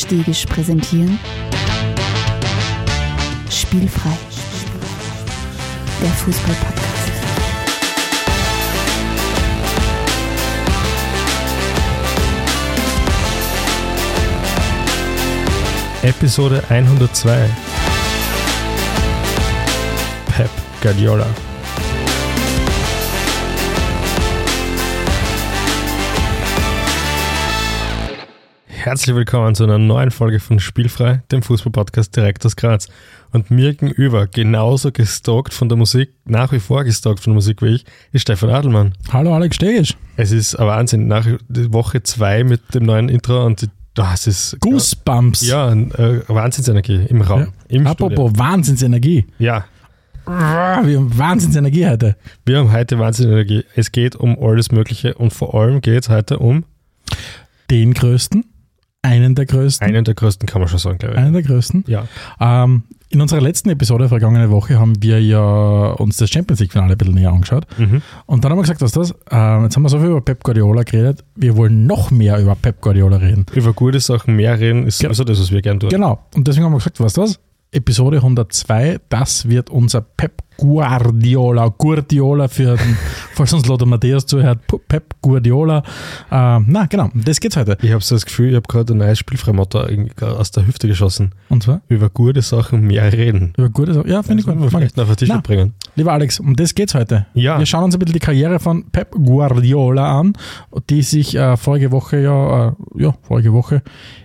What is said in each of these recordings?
Stegisch präsentieren Spielfrei, der Fußball-Podcast. Episode 102. Pep Guardiola. Herzlich willkommen zu einer neuen Folge von Spielfrei, dem Fußball-Podcast direkt aus Graz. Und mir gegenüber, genauso gestalkt von der Musik, nach wie vor gestalkt von der Musik wie ich, ist Stefan Adelmann. Hallo Alex Stegisch. Es ist ein Wahnsinn, nach Woche zwei mit dem neuen Intro und das ist Goosebumps. ja äh, Wahnsinnsenergie im Raum. Ja. Im Apropos Wahnsinnsenergie. Studio. Ja, Ah, Wir haben Wahnsinnsenergie heute. wir haben heute Wahnsinnsenergie. Es geht um alles Mögliche und vor allem geht es heute um Den größten, einen der größten, einen der größten, kann man schon sagen, glaube ich. einen der größten. Ja, Ähm, in unserer letzten Episode vergangene Woche haben wir ja uns das Champions League-Finale ein bisschen näher angeschaut. mhm. Und dann haben wir gesagt, was das? Ähm, jetzt haben wir so viel über Pep Guardiola geredet. Wir wollen noch mehr über Pep Guardiola reden. über gute Sachen mehr reden, ist sowieso das, was wir gerne tun. Genau. Und deswegen haben wir gesagt, was das? Episode 102, das wird unser Pep Guardiola, Guardiola für den, falls uns Lothar Matthäus zuhört, Pep Guardiola. Ähm, na, genau, das geht's heute. Ich habe so das Gefühl, ich habe gerade ein neues Spielfreimotto aus der Hüfte geschossen. Und zwar Über gute Sachen mehr reden. über gute Sachen. Ja, finde ich Das gut. wir vielleicht noch auf den Tisch Na. bringen. Lieber Alex, um das geht's heute. Ja. Wir schauen uns ein bisschen die Karriere von Pep Guardiola an, die sich äh, vorige Woche ja, äh, ja, vorige Woche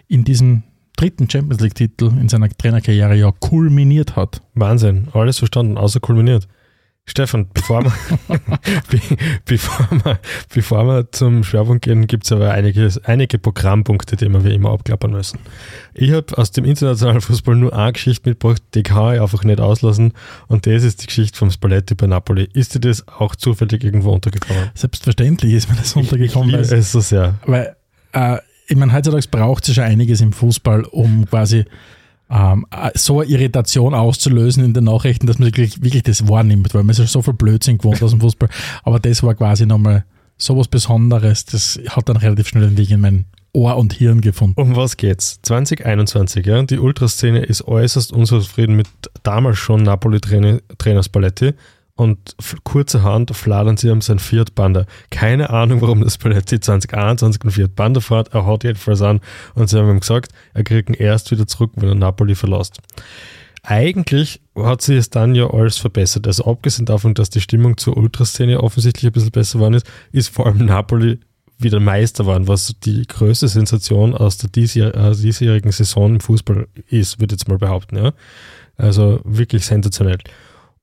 in diesem dritten Champions League-Titel in seiner Trainerkarriere ja kulminiert hat. Wahnsinn, alles verstanden, außer kulminiert. Stefan, bevor wir, be, bevor wir, bevor wir zum Schwerpunkt gehen, gibt es aber einige, einige Programmpunkte, die wir wie immer abklappern müssen. Ich habe aus dem internationalen Fußball nur eine Geschichte mitgebracht, die kann ich einfach nicht auslassen und das ist die Geschichte vom Spalletti bei Napoli. Ist dir das auch zufällig irgendwo untergekommen? Selbstverständlich ist mir das untergekommen, ich weil liebe es so sehr. Weil, äh, ich meine, heutzutage braucht es ja schon einiges im Fußball, um quasi ähm, äh, so eine Irritation auszulösen in den Nachrichten, dass man wirklich, wirklich das wahrnimmt, weil man ist ja so viel Blödsinn gewohnt aus dem Fußball. Aber das war quasi nochmal sowas Besonderes, das hat dann relativ schnell den Weg in mein Ohr und Hirn gefunden. Um was geht's? 2021, ja. Die Ultraszene ist äußerst unzufrieden mit damals schon Napoli-Trainer Spalletti und kurzerhand fladern sie um sein Fiat Panda. Keine Ahnung, warum das Spalletti 2021 einen Fiat Panda fährt. Er hat jedenfalls an und sie haben ihm gesagt, er kriegt ihn erst wieder zurück, wenn er Napoli verlässt. Eigentlich hat sich es dann ja alles verbessert. Also abgesehen davon, dass die Stimmung zur Ultraszene offensichtlich ein bisschen besser geworden ist, ist vor allem Napoli wieder Meister waren, was die größte Sensation aus der äh, diesjährigen Saison im Fußball ist, würde ich jetzt mal behaupten. Ja? Also wirklich sensationell.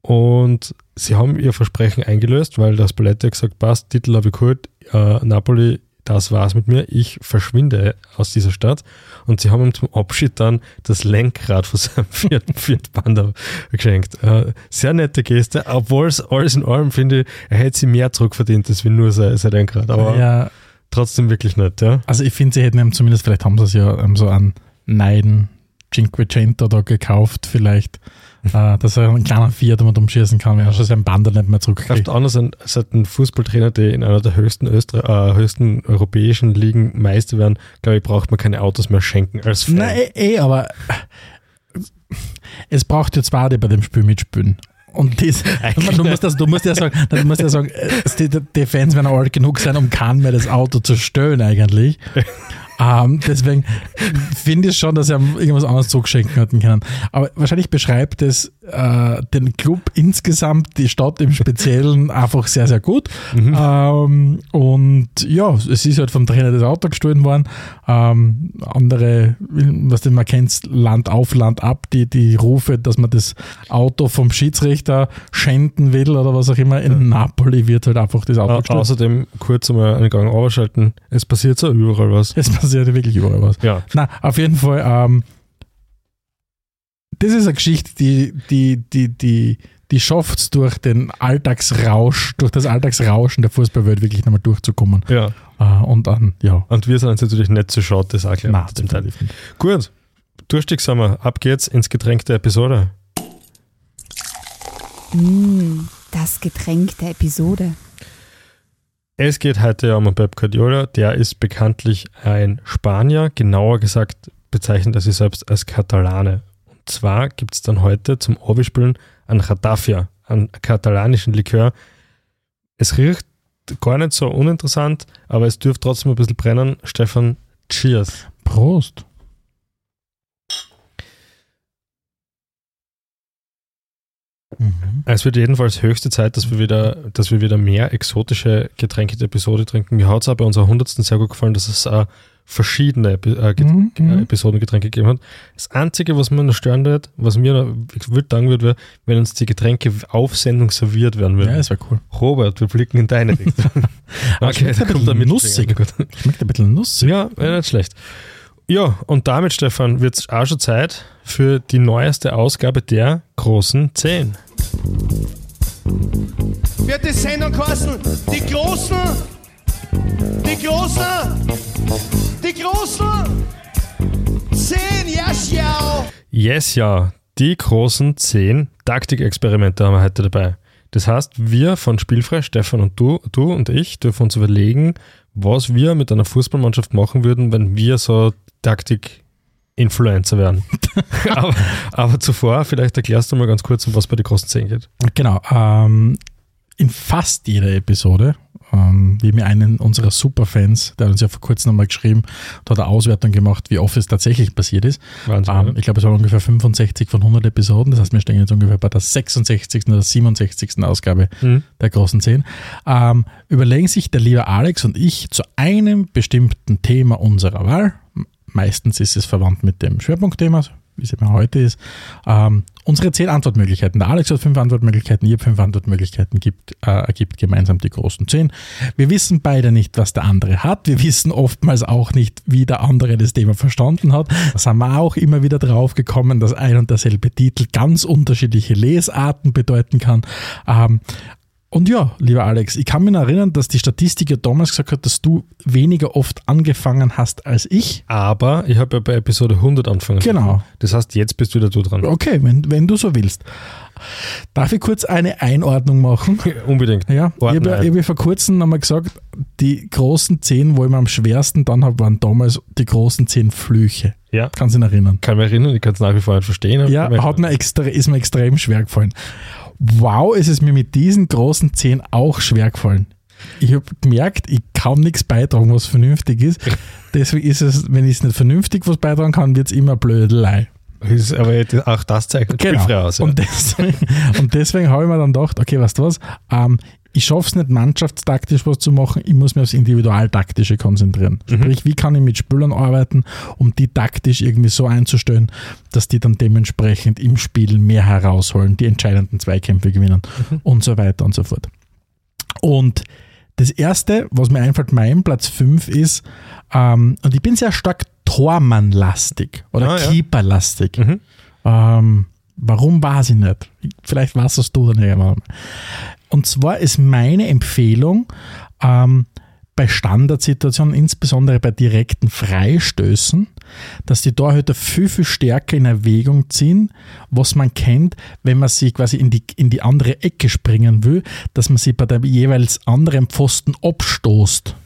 Und sie haben ihr Versprechen eingelöst, weil das Spalletti hat gesagt, passt, Titel habe ich geholt, äh, Napoli, das war's mit mir, ich verschwinde aus dieser Stadt. Und sie haben ihm zum Abschied dann das Lenkrad von seinem Fiat, Fiat Panda geschenkt. Äh, sehr nette Geste, obwohl es alles in allem finde, ich, er hätte sie mehr zurückverdient, als wie nur sein, sein Lenkrad. Aber Ja, trotzdem wirklich nett, ja. also ich finde, sie hätten ihm zumindest, vielleicht haben sie es ja ähm, so an Neiden Cinquecento da gekauft, vielleicht, äh, dass er einen kleinen Fiat damit umschießen kann, wenn er schon sein Band nicht mehr zurückkriegt. Kraft anders an, seit ein Fußballtrainer, der in einer der höchsten, Östra äh, höchsten europäischen Ligen Meister werden, glaube ich, braucht man keine Autos mehr schenken als Fan. Nein, eh, eh, aber es braucht ja zwei, die bei dem Spiel mitspielen. Und das, du, musst das, du musst ja sagen, du musst ja sagen äh, die, die Fans werden alt genug sein, um keinen mehr das Auto zu stören eigentlich. Ähm, deswegen finde ich schon, dass er irgendwas anderes zugeschenkt hätten können. Aber wahrscheinlich beschreibt es äh, den Club insgesamt, die Stadt im Speziellen einfach sehr, sehr gut. Ähm, und ja, es ist halt vom Trainer das Auto gestohlen worden. Ähm, andere, was du man kennt, Land auf, Land ab, die, die Rufe, dass man das Auto vom Schiedsrichter schänden will oder was auch immer. In Napoli wird halt einfach das Auto Au gestohlen. außerdem kurz einmal einen Gang ausschalten. Es passiert so überall was. Es passiert wirklich überall was. Ja, Na, auf jeden Fall, ähm, das ist eine Geschichte, die, die, die, die, die schafft es durch den Alltagsrausch, durch das Alltagsrauschen der Fußballwelt wirklich nochmal durchzukommen. ja. Äh, und dann, ja. Und wir sind uns natürlich nicht zu schade, das auch gleich Na, zum Teil. Gut, durstig sind wir. Ab geht's ins Getränk der Episode. Mm, das Getränk der Episode. Es geht heute ja um Pep Guardiola. Der ist bekanntlich ein Spanier, genauer gesagt bezeichnet er sich selbst als Katalane. Und zwar gibt es dann heute zum Obi-Spielen einen Ratafia, einen katalanischen Likör. Es riecht gar nicht so uninteressant, aber es dürfte trotzdem ein bisschen brennen. Stefan, cheers. Prost. Mhm. Es wird jedenfalls höchste Zeit, dass wir wieder, dass wir wieder mehr exotische Getränke der Episode trinken. Mir hat es auch bei unserer 100. sehr gut gefallen, dass es auch verschiedene äh, Get- Mhm, äh, mhm. Episodengetränke gegeben hat. Das Einzige, was mir noch stören wird, was mir noch, ich würde sagen würde, wäre, wenn uns die Getränke auf Sendung serviert werden Ja, würden. das wäre cool. Robert, wir blicken in deine Richtung. Aber schmeckt ein bisschen mit nussig. Schmeckt ein bisschen nussig. Ja, ja, nicht schlecht. Ja, und damit, Stefan, wird es auch schon Zeit für die neueste Ausgabe der großen 10. wird die Sendung kosten. Die Großen, die Großen, die Großen. Zehn, ja, schau. Yes, ja. Die großen 10 Taktikexperimente haben wir heute dabei. Das heißt, wir von Spielfrei, Stefan und du, du und ich, dürfen uns überlegen, was wir mit einer Fußballmannschaft machen würden, wenn wir so Taktik-Influencer wären. aber, aber zuvor, vielleicht erklärst du mal ganz kurz, um was bei den großen 10 geht. Genau. Ähm, in fast jeder Episode, ähm, wie mir einen unserer Superfans, der hat uns ja vor kurzem nochmal geschrieben, da hat eine Auswertung gemacht, wie oft es tatsächlich passiert ist. Wahnsinn. Ähm, ich glaube, es waren ungefähr 65 von 100 Episoden. Das heißt, wir stehen jetzt ungefähr bei der 66. oder 67. Ausgabe Mhm. der großen 10. Ähm, überlegen sich der liebe Alex und ich zu einem bestimmten Thema unserer Wahl. Meistens ist es verwandt mit dem Schwerpunktthema, wie es immer heute ist. Ähm, unsere zehn Antwortmöglichkeiten. Der Alex hat fünf Antwortmöglichkeiten, ihr fünf Antwortmöglichkeiten, gibt, äh, ergibt gemeinsam die großen zehn. Wir wissen beide nicht, was der andere hat. Wir wissen oftmals auch nicht, wie der andere das Thema verstanden hat. Das haben wir auch immer wieder drauf gekommen, dass ein und derselbe Titel ganz unterschiedliche Lesarten bedeuten kann. Ähm, und ja, lieber Alex, ich kann mich erinnern, dass die Statistik ja damals gesagt hat, dass du weniger oft angefangen hast als ich. Aber ich habe ja bei Episode 100 angefangen. Genau. Das heißt, jetzt bist wieder du dran. Okay, wenn, wenn du so willst. Darf ich kurz eine Einordnung machen? Unbedingt. Ja, ich Ordne habe ich hab ja vor kurzem nochmal gesagt, die großen zehn, wo ich mir am schwersten dann habe, waren damals die großen zehn Flüche. Ja. Kannst du dich erinnern? Kann mich erinnern, ich kann es nach wie vor nicht verstehen. Ja, hat mir extra, ist mir extrem schwer gefallen. Wow, ist es mir mit diesen großen zehn auch schwer gefallen. Ich habe gemerkt, ich kann nichts beitragen, was vernünftig ist. Deswegen ist es, wenn ich es nicht vernünftig was beitragen kann, wird es immer Blödelei. Ist, aber auch das zeichnet Genau. spielfrei aus. Ja. Und deswegen, und deswegen habe ich mir dann gedacht, okay, weißt du was, ähm, ich schaffe es nicht, mannschaftstaktisch was zu machen, ich muss mich aufs Individualtaktische konzentrieren. Sprich, wie kann ich mit Spielern arbeiten, um die taktisch irgendwie so einzustellen, dass die dann dementsprechend im Spiel mehr herausholen, die entscheidenden Zweikämpfe gewinnen und so weiter und so fort. Und das erste, was mir einfällt, mein Platz 5 ist, ähm, und ich bin sehr stark Tormann-lastig oder Ah, ja. Keeper-lastig. Mhm. Ähm, warum weiß ich nicht? Vielleicht weißt es du dann irgendwann. Und zwar ist meine Empfehlung, ähm, bei Standardsituationen, insbesondere bei direkten Freistößen, dass die Torhüter viel, viel stärker in Erwägung ziehen, was man kennt, wenn man sie quasi in die, in die andere Ecke springen will, dass man sie bei der jeweils anderen Pfosten abstoßt.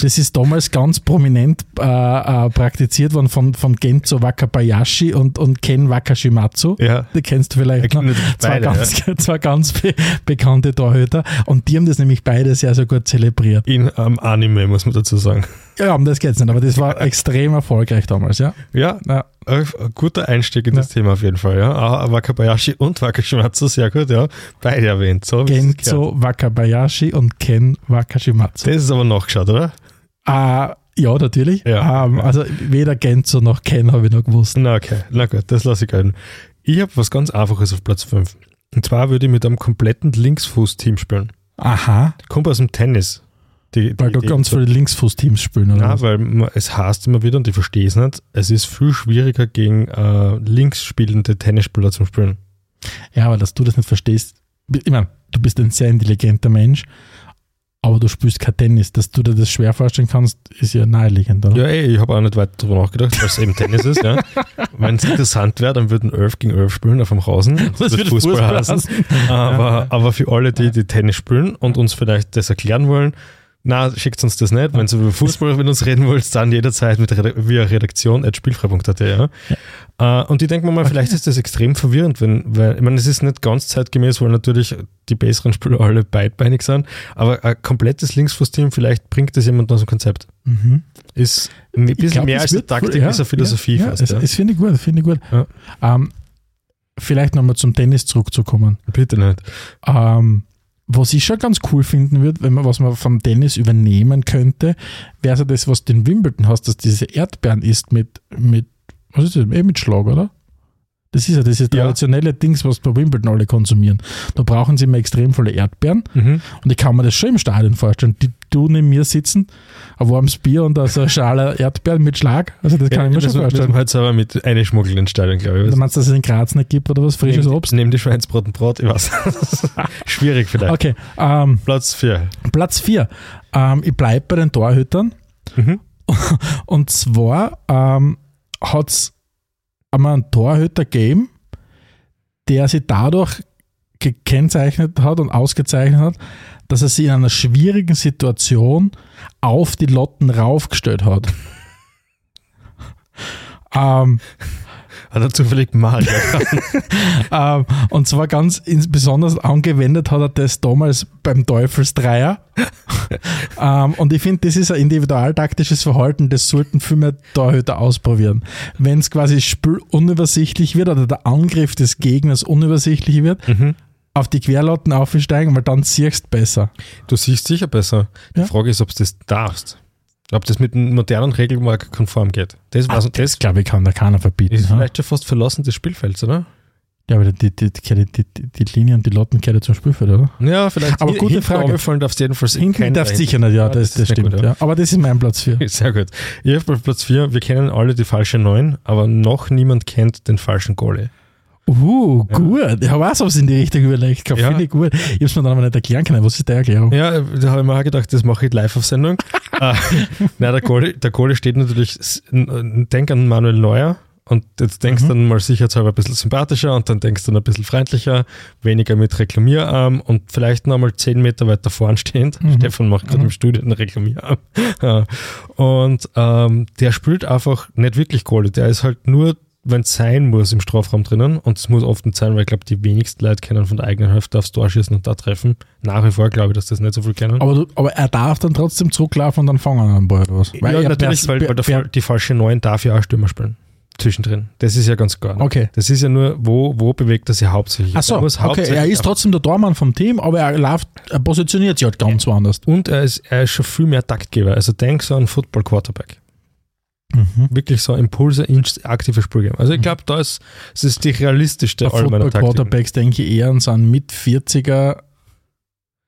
Das ist damals ganz prominent äh, äh, praktiziert worden von, von Genzo Wakabayashi und, und Ken Wakashimatsu. Ja. Die kennst du vielleicht natürlich Zwei beide, ganz, zwei ganz be bekannte Torhüter. Und die haben das nämlich beide sehr, sehr gut zelebriert. In ähm, Anime, muss man dazu sagen. Ja, um das geht's nicht, aber das war extrem erfolgreich damals, ja. Ja, ja. ein guter Einstieg in das Thema auf jeden Fall. Ja. Auch Wakabayashi und Wakashimatsu, sehr gut, ja. Beide erwähnt. So. Genzo Wakabayashi und Ken Wakashimatsu. Das ist aber nachgeschaut, oder? Äh, ja, natürlich. Ja. Ähm, also weder Genzo noch Ken habe ich noch gewusst. Na okay, na gut, das lasse ich gelten. Ich habe was ganz Einfaches auf Platz 5. Und zwar würde ich mit einem kompletten Linksfuß-Team spielen. Aha, Kommt aus dem Tennis. Die, weil die du ganz viele Linksfuß-Teams spielen, oder? Ja, weil es heißt immer wieder, und ich verstehe es nicht, es ist viel schwieriger gegen äh, links spielende Tennisspieler zu spielen. Ja, aber dass du das nicht verstehst. Ich meine, du bist ein sehr intelligenter Mensch, aber du spielst kein Tennis. Dass du dir das schwer vorstellen kannst, ist ja naheliegend, oder? Ja, ey, ich habe auch nicht weiter darüber nachgedacht, weil es eben Tennis ist. Ja. Wenn es interessant wäre, dann würden 11 gegen 11 spielen auf dem Rasen. Das, würde wird Fußball, Fußball heißen. heißen. Aber, aber für alle, die, die Tennis spielen und uns vielleicht das erklären wollen, Na, schickt uns das nicht. Wenn ihr über Fußball mit uns reden wollt, dann jederzeit mit Redak via redaktion.spielfrei.at. Ja. Äh, und ich denke mir mal, vielleicht ist das extrem verwirrend, wenn, weil, ich meine, es ist nicht ganz zeitgemäß, weil natürlich die besseren Spieler alle beidbeinig sind, aber ein komplettes Linksfußteam, vielleicht bringt das jemand aus dem Konzept. Mhm. Ist ein bisschen glaub, mehr als eine Taktik, ja, ist eine Philosophie ja, fast. Ja, Ja. das, das finde ich gut, finde ich gut. Ja. Ähm, vielleicht nochmal zum Tennis zurückzukommen. Bitte nicht. Ähm, was ich schon ganz cool finden würde, wenn man was man vom Tennis übernehmen könnte, wäre so das, was du in Wimbledon hast, dass diese Erdbeeren isst mit, mit was ist das, eh mit Schlag, oder? Das ist ja dieses Ja. traditionelle Dings, was bei Wimbledon alle konsumieren. Da brauchen sie immer extrem viele Erdbeeren Mhm. und ich kann mir das schon im Stadion vorstellen. Die du neben mir sitzen, ein warmes Bier und so eine Schale Erdbeeren mit Schlag. Also das kann Ja, ich mir das schon müssen vorstellen. wir halt selber mit einschmuggeln in Stadion, glaube ich. Du meinst, dass es in Graz nicht gibt oder was? Frisches Neben- Obst? Neben die Schweinsbrot und Brot, ich weiß. Schwierig vielleicht. Okay, ähm, Platz 4. Platz 4. Ähm, ich bleibe bei den Torhütern. Mhm. Und zwar ähm, hat es einmal einen Torhüter gegeben, der sich dadurch gekennzeichnet hat und ausgezeichnet hat, dass er sich in einer schwierigen Situation auf die Lotten raufgestellt hat. ähm, Hat er zufällig mal. ähm, und zwar ganz besonders angewendet hat er das damals beim Teufelsdreier. ähm, und ich finde, das ist ein individualtaktisches Verhalten, das sollten viel mehr Torhüter ausprobieren. Wenn es quasi Spiel unübersichtlich wird oder der Angriff des Gegners unübersichtlich wird, mhm. auf die Querlotten aufsteigen, weil dann siehst du besser. Du siehst sicher besser. Die Ja. Frage ist, ob du das darfst. Ob das mit dem modernen Regelwerk konform geht. Das, was, das das glaube ich, kann da keiner verbieten. ist ha? vielleicht schon fast Verlassen des Spielfelds, oder? Ja, aber die, die, die, die, die, die Linie und die Lotten gehören zum Spielfeld, oder? Ja, vielleicht. Aber gute Frage. runterfallen darfst du jedenfalls Hinten darfst sicher nicht, ja, Ja, das, das das, sehr stimmt. gut, ja. Aber das ist mein Platz 4. Sehr gut. Ich habe Platz 4, wir kennen alle die falsche 9, aber noch niemand kennt den falschen Goalie. Uh, gut. Ich habe auch sowas in die Richtung überlegt. Ja. Finde ich gut. Ich habe es mir dann aber nicht erklären können. Was ist die Erklärung? Ja, da habe ich mir auch gedacht, das mache ich live auf Sendung. äh, nein, der Goalie, der Goalie steht natürlich, denk an Manuel Neuer und jetzt denkst Mhm. dann mal sicherheitshalber ein bisschen sympathischer und dann denkst du dann ein bisschen freundlicher, weniger mit Reklamierarm und vielleicht noch mal zehn Meter weiter vorn stehend. Mhm. Stefan macht gerade Mhm. im Studio einen Reklamierarm. Und ähm, der spielt einfach nicht wirklich Goalie. Der ist halt nur wenn es sein muss im Strafraum drinnen und es muss oft nicht sein, weil ich glaube, die wenigsten Leute können von der eigenen Hälfte aufs Tor schießen und da treffen. Nach wie vor glaube ich, dass das nicht so viel kennen. Aber, du, aber er darf dann trotzdem zurücklaufen und dann fangen an Ball oder was? ja, er natürlich, weil, weil der, die falsche Neun darf ja auch Stürmer spielen. Zwischendrin. Das ist ja ganz klar. Okay. Das ist ja nur, wo, wo bewegt er sich hauptsächlich. Ach so, Er okay. hauptsächlich Er ist trotzdem der Tormann vom Team, aber er, läuft, er positioniert sich halt ganz woanders. Und er ist, er ist schon viel mehr Taktgeber. Also denk so an Football Quarterback. Mhm. Wirklich so Impulse ins aktive Spielgame. Also ich glaube, da ist, das ist die realistischste Bei Football. Quarterbacks denke ich eher an so einen mit 40er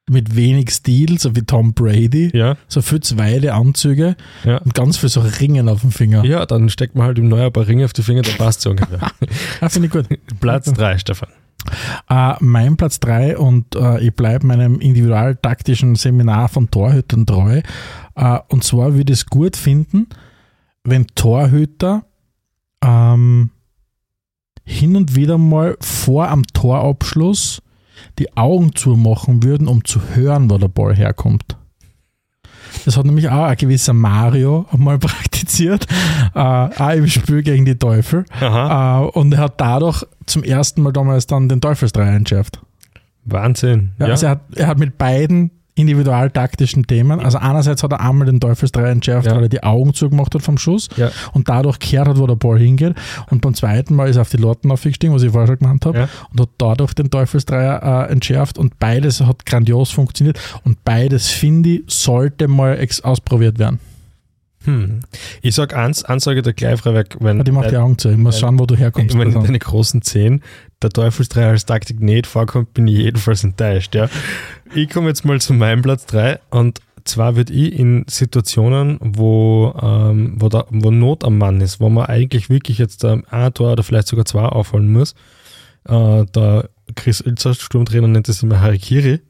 mit wenig Stil, so wie Tom Brady. Ja, So viel zweite Anzüge ja. und ganz viel so Ringen auf dem Finger. Ja, dann steckt man halt im Neujahr ein paar Ringe auf die Finger, da passt es ungefähr. Ah, Finde ich gut. Platz 3, Stefan. Äh, mein Platz 3 und äh, ich bleibe meinem individualtaktischen Seminar von Torhütern treu. Äh, und zwar würde ich es gut finden, wenn Torhüter ähm, hin und wieder mal vor am Torabschluss die Augen zumachen würden, um zu hören, wo der Ball herkommt. Das hat nämlich auch ein gewisser Mario einmal praktiziert, äh, auch im Spiel gegen die Teufel. Äh, und er hat dadurch zum ersten Mal damals dann den Teufelsdreier entschärft. Wahnsinn. Ja, Ja, Also er hat, er hat mit beiden individualtaktischen Themen, also einerseits hat er einmal den Teufelsdreier entschärft, Ja. weil er die Augen zugemacht hat vom Schuss Ja. und dadurch kehrt hat, wo der Ball hingeht. Und beim zweiten Mal ist er auf die Lotten aufgestiegen, was ich vorher schon gemeint habe, Ja. und hat dadurch den Teufelsdreier äh, entschärft und beides hat grandios funktioniert und beides, finde ich, sollte mal ex ausprobiert werden. Hm. Ich sag eins, Ansage der Gleifreiwerk, wenn, Die macht die Augen zu. Ich muss schauen, wo du herkommst. wenn Also. deine großen Zehn der Teufelsdreier als Taktik nicht vorkommt, bin ich jedenfalls enttäuscht. Ja. Ich komme jetzt mal zu meinem Platz 3 und zwar wird ich in Situationen, wo, ähm, wo, da, wo Not am Mann ist, wo man eigentlich wirklich jetzt ähm, ein Tor oder vielleicht sogar zwei aufholen muss, äh, der Chris Ilzer, Sturmtrainer, nennt das immer Harikiri.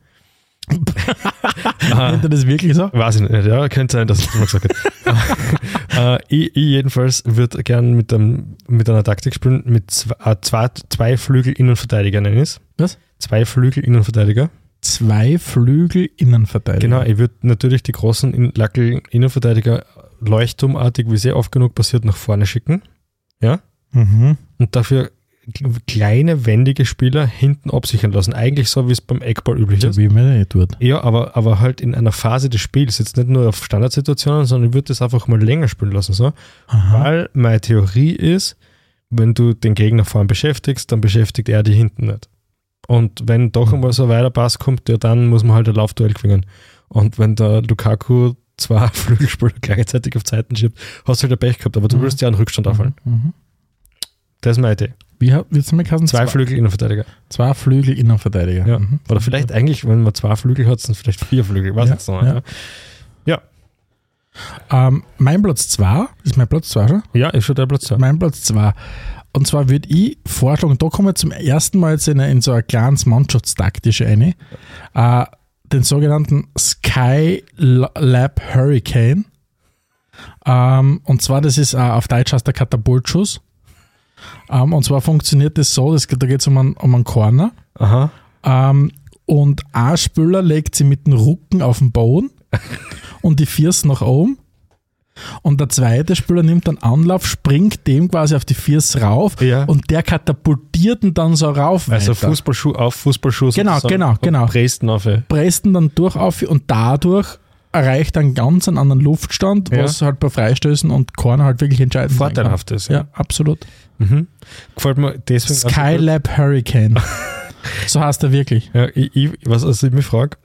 Ah. Nennt er das wirklich so? Weiß ich nicht, ja, könnte sein, dass ich das mal gesagt habe. äh, ich, ich jedenfalls würde gern mit, einem, mit einer Taktik spielen, mit zwei, äh, zwei, zwei Flügel Innenverteidiger nenne ich es. Was? Zwei Flügel Innenverteidiger. zwei Flügel Innenverteidiger. Genau, ich würde natürlich die großen In- Lackel-Innenverteidiger leuchtturmartig, wie sehr oft genug passiert, nach vorne schicken. Ja? Mhm. Und dafür kleine, wendige Spieler hinten absichern lassen. Eigentlich so, wie es beim Eckball üblich So ist. wie man eh tut. Ja, aber, aber halt in einer Phase des Spiels, jetzt nicht nur auf Standardsituationen, sondern ich würde das einfach mal länger spielen lassen. So. Aha. Weil meine Theorie ist, wenn du den Gegner vorne beschäftigst, dann beschäftigt er die hinten nicht. Und wenn doch einmal so ein weiter Pass kommt, ja, dann muss man halt ein Laufduell gewinnen. Und wenn der Lukaku zwei Flügelspieler gleichzeitig auf Zeiten schiebt, hast du halt ein Pech gehabt, aber du Mhm. willst ja einen Rückstand aufholen. Mhm. Das ist meine Idee. Wie hat es mir geheißen? Zwei Flügel Innenverteidiger. Zwei Flügel Innenverteidiger. Ja. Mhm. Oder vielleicht eigentlich, wenn man zwei Flügel hat, sind es vielleicht vier Flügel. Weiß Ja, jetzt noch. Ja. ja. Ähm, mein Platz 2, ist mein Platz 2 schon? ja, ist schon der Platz da. Mein Platz 2. Und zwar würde ich vorschlagen, da kommen wir zum ersten Mal jetzt in, in so ein kleines Mannschaftstaktische eine, äh, den sogenannten Skylab Hurricane. Ähm, und zwar, das ist äh, auf Deutsch heißt der Katapultschuss. Ähm, und zwar funktioniert das so, das, da geht es um einen, um einen Corner. Aha. Ähm, und ein Spieler legt sie mit dem Rücken auf den Boden und die Viers nach oben. Und der zweite Spieler nimmt dann Anlauf, springt dem quasi auf die Viers rauf Ja. und der katapultiert ihn dann so rauf. Also weiter. Fußballschuh auf Fußballschuh. Genau, genau, genau. Und Dresden auf. ihn dann durch auf und dadurch erreicht er einen ganz einen anderen Luftstand, Ja. was halt bei Freistößen und Corner halt wirklich entscheidend kann. Vorteilhaft ist. Ja, absolut. Mhm. Gefällt mir deswegen. Skylab Hurricane. so heißt er wirklich. Ja, ich, ich, was also ich mich frage,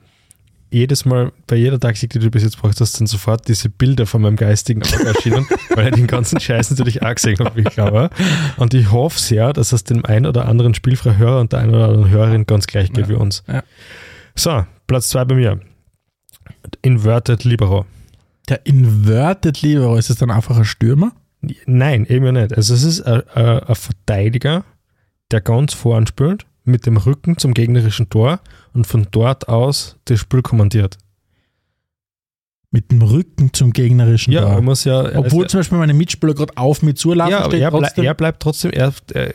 jedes Mal bei jeder Taktik, die du bis jetzt brauchst, hast, sind sofort diese Bilder von meinem geistigen Auge erschienen, weil ich den ganzen Scheiß natürlich auch gesehen habe, ich glaube. Und ich hoffe sehr, dass es dem einen oder anderen spielfreien Hörer und der einen oder anderen Hörerin ganz gleich geht Ja. wie uns. Ja. So, Platz zwei bei mir. Inverted Libero. Der Inverted Libero, ist es dann einfach ein Stürmer? Nein, eben ja nicht. Also es ist ein, Verteidiger, der ganz vorn spielt, mit dem Rücken zum gegnerischen Tor und von dort aus das Spiel kommandiert. Mit dem Rücken zum gegnerischen Ja, Tor. man muss ja. Obwohl zum Beispiel meine Mitspieler gerade auf mit zulaufen, ja, aber steht er, blei- trotzdem. er bleibt trotzdem, er, äh,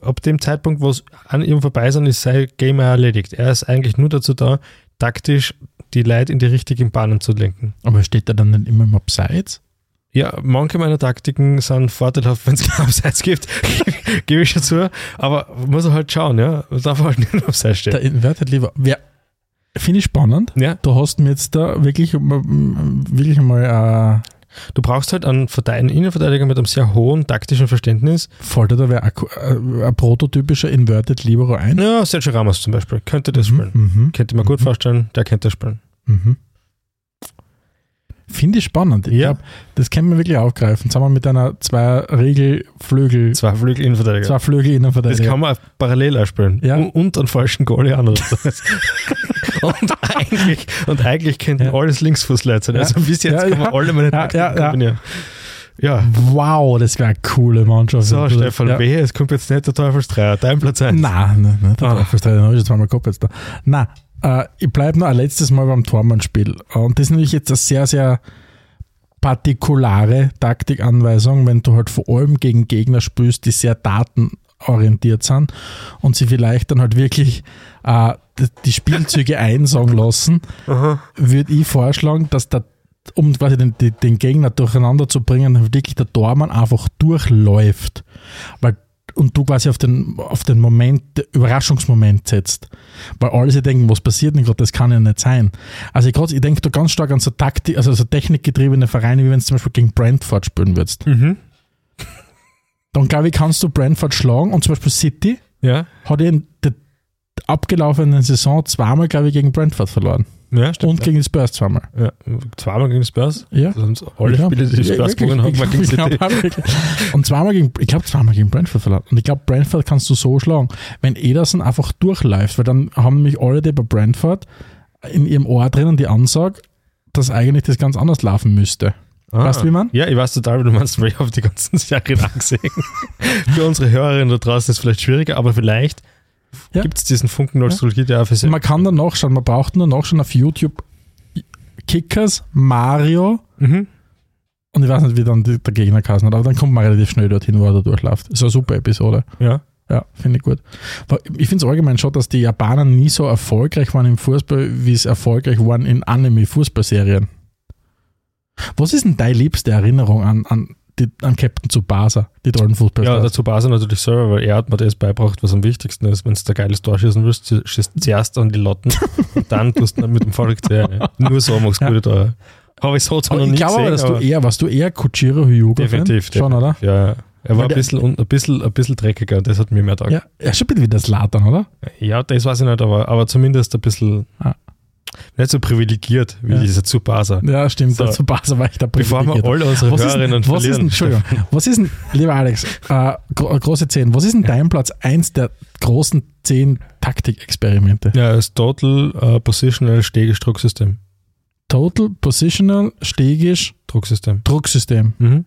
ab dem Zeitpunkt, wo es an ihm vorbei sind, ist sein Game erledigt. Er ist eigentlich nur dazu da, taktisch die Leute in die richtigen Bahnen zu lenken. aber steht er dann nicht immer im Abseits? Ja, manche meiner Taktiken sind vorteilhaft, wenn es keinen Abseits gibt, gebe ich schon zu, aber muss er halt schauen, ja. Man darf halt nicht Abseits stehen. Der Inverted Libero. Wer, Finde ich spannend. Ja, Du hast mir jetzt da wirklich, wirklich einmal äh, du brauchst halt einen, einen Innenverteidiger mit einem sehr hohen taktischen Verständnis. fällt dir da wer ein, äh, ein prototypischer Inverted Libero ein? Ja, Sergio Ramos zum Beispiel, könnte das spielen. Mhm. Könnte ich mir gut Mhm. vorstellen, der könnte das spielen. Mhm. Finde ich spannend. Ich Ja. glaub, das können wir wirklich aufgreifen. Sagen wir mit einer zwei Regel Flügel, Zwei Flügel Innenverteidiger. zwei Flügel Das Innenverteidiger. kann man parallel ausspielen. Ja. Und, und einen falschen Goalie an und, eigentlich, und eigentlich könnten Ja. alles Linksfußleute sein. Also bis jetzt Ja, kann man alle meine Taktiken ja, kombinieren. Ja, Wow, das wäre eine coole Mannschaft. so Stefan, ja. wehe, es kommt jetzt nicht der Teufelsdreier, dein Platz 1. Nein, nein, nein, Ah. ah. verstehe ich, habe ich jetzt zweimal gehabt jetzt da. Nein, äh, ich bleibe noch ein letztes Mal beim Tormannspiel. Und das ist natürlich jetzt eine sehr, sehr partikulare Taktikanweisung, wenn du halt vor allem gegen Gegner spielst, die sehr datenorientiert sind und sie vielleicht dann halt wirklich äh, die, Spielzüge einsagen lassen, würde ich vorschlagen, dass der um quasi den, den, den Gegner durcheinander zu bringen, wirklich der Tormann einfach durchläuft. Weil und du quasi auf den, auf den Moment, Überraschungsmoment setzt. Weil alle sich denken, was passiert denn gerade, das kann ja nicht sein. Also ich, grad- ich denke da ganz stark an so Taktik, also so technikgetriebene Vereine, wie wenn du zum Beispiel gegen Brentford spielen würdest. Mhm. Dann glaube ich, kannst du Brentford schlagen und zum Beispiel City Ja, hat in der abgelaufenen Saison zweimal, glaube ich, gegen Brentford verloren. Ja, stimmt. Und gegen die Spurs zweimal. ja. Zweimal gegen die Spurs. Ja. Sonst alle Ja, Spiele, die die Spurs gewonnen haben, gegen Ich City. Und zweimal gegen, ich glaube, zweimal gegen Brentford verloren. Und ich glaube, Brentford kannst du so schlagen, wenn Ederson einfach durchläuft, weil dann haben nämlich alle die bei Brentford in ihrem Ohr drinnen die Ansage, dass eigentlich das ganz anders laufen müsste. Ah. Weißt du, wie man? Ja, ich weiß total, wie du meinst, weil ich habe die ganzen Serien angesehen. Für unsere Hörerinnen da draußen ist es vielleicht schwieriger, aber vielleicht Ja. gibt es diesen Funken Nostalgie, der auch für sie. Man kann dann nachschauen, man braucht nur nachschauen auf YouTube Kickers, Mario Mhm. und ich weiß nicht, wie dann der Gegner geheißen hat, aber dann kommt man relativ schnell dorthin, wo er da durchläuft. Ist eine super Episode. Ja. Ja, finde ich gut. Ich finde es allgemein schon, dass die Japaner nie so erfolgreich waren im Fußball, wie es erfolgreich waren in Anime-Fußballserien. Was ist denn deine liebste Erinnerung an, an, die, an Captain Tsubasa, die tollen Ja, Fußballstars? dazu Basel natürlich selber, weil er hat mir das beibracht, was am wichtigsten ist. Wenn du da geiles Tor schießen willst, du schießt zuerst an die Lotten und dann tust du mit dem Volk zählen. Ja. Nur so machst du Ja. gute Tore. Habe ich so zwar Aber noch nie ich glaube gesehen, dass du eher, warst du eher Kuchiro Hyuga definitiv. Schon, oder? Ja, ja. Er war ein der- bisschen, ein, bisschen, ein bisschen dreckiger und das hat mir mehr taugt. Ja, er ist schon ein bisschen wie das Latan, oder? Ja, das weiß ich nicht, aber, aber zumindest ein bisschen Ah. Nicht so privilegiert wie Ja. dieser Tsubasa. Ja, stimmt. So. Der Tsubasa war echt der Bevor wir alle unsere was ist, Hörerinnen was ist denn, verlieren. Entschuldigung, was ist denn, lieber Alex, äh, gro große 10, was ist denn dein Platz 1 der großen 10 Taktikexperimente? Ja, das Total uh, Positional Stegisch Drucksystem. Total Positional Stegisch Drucksystem. Drucksystem. Mhm.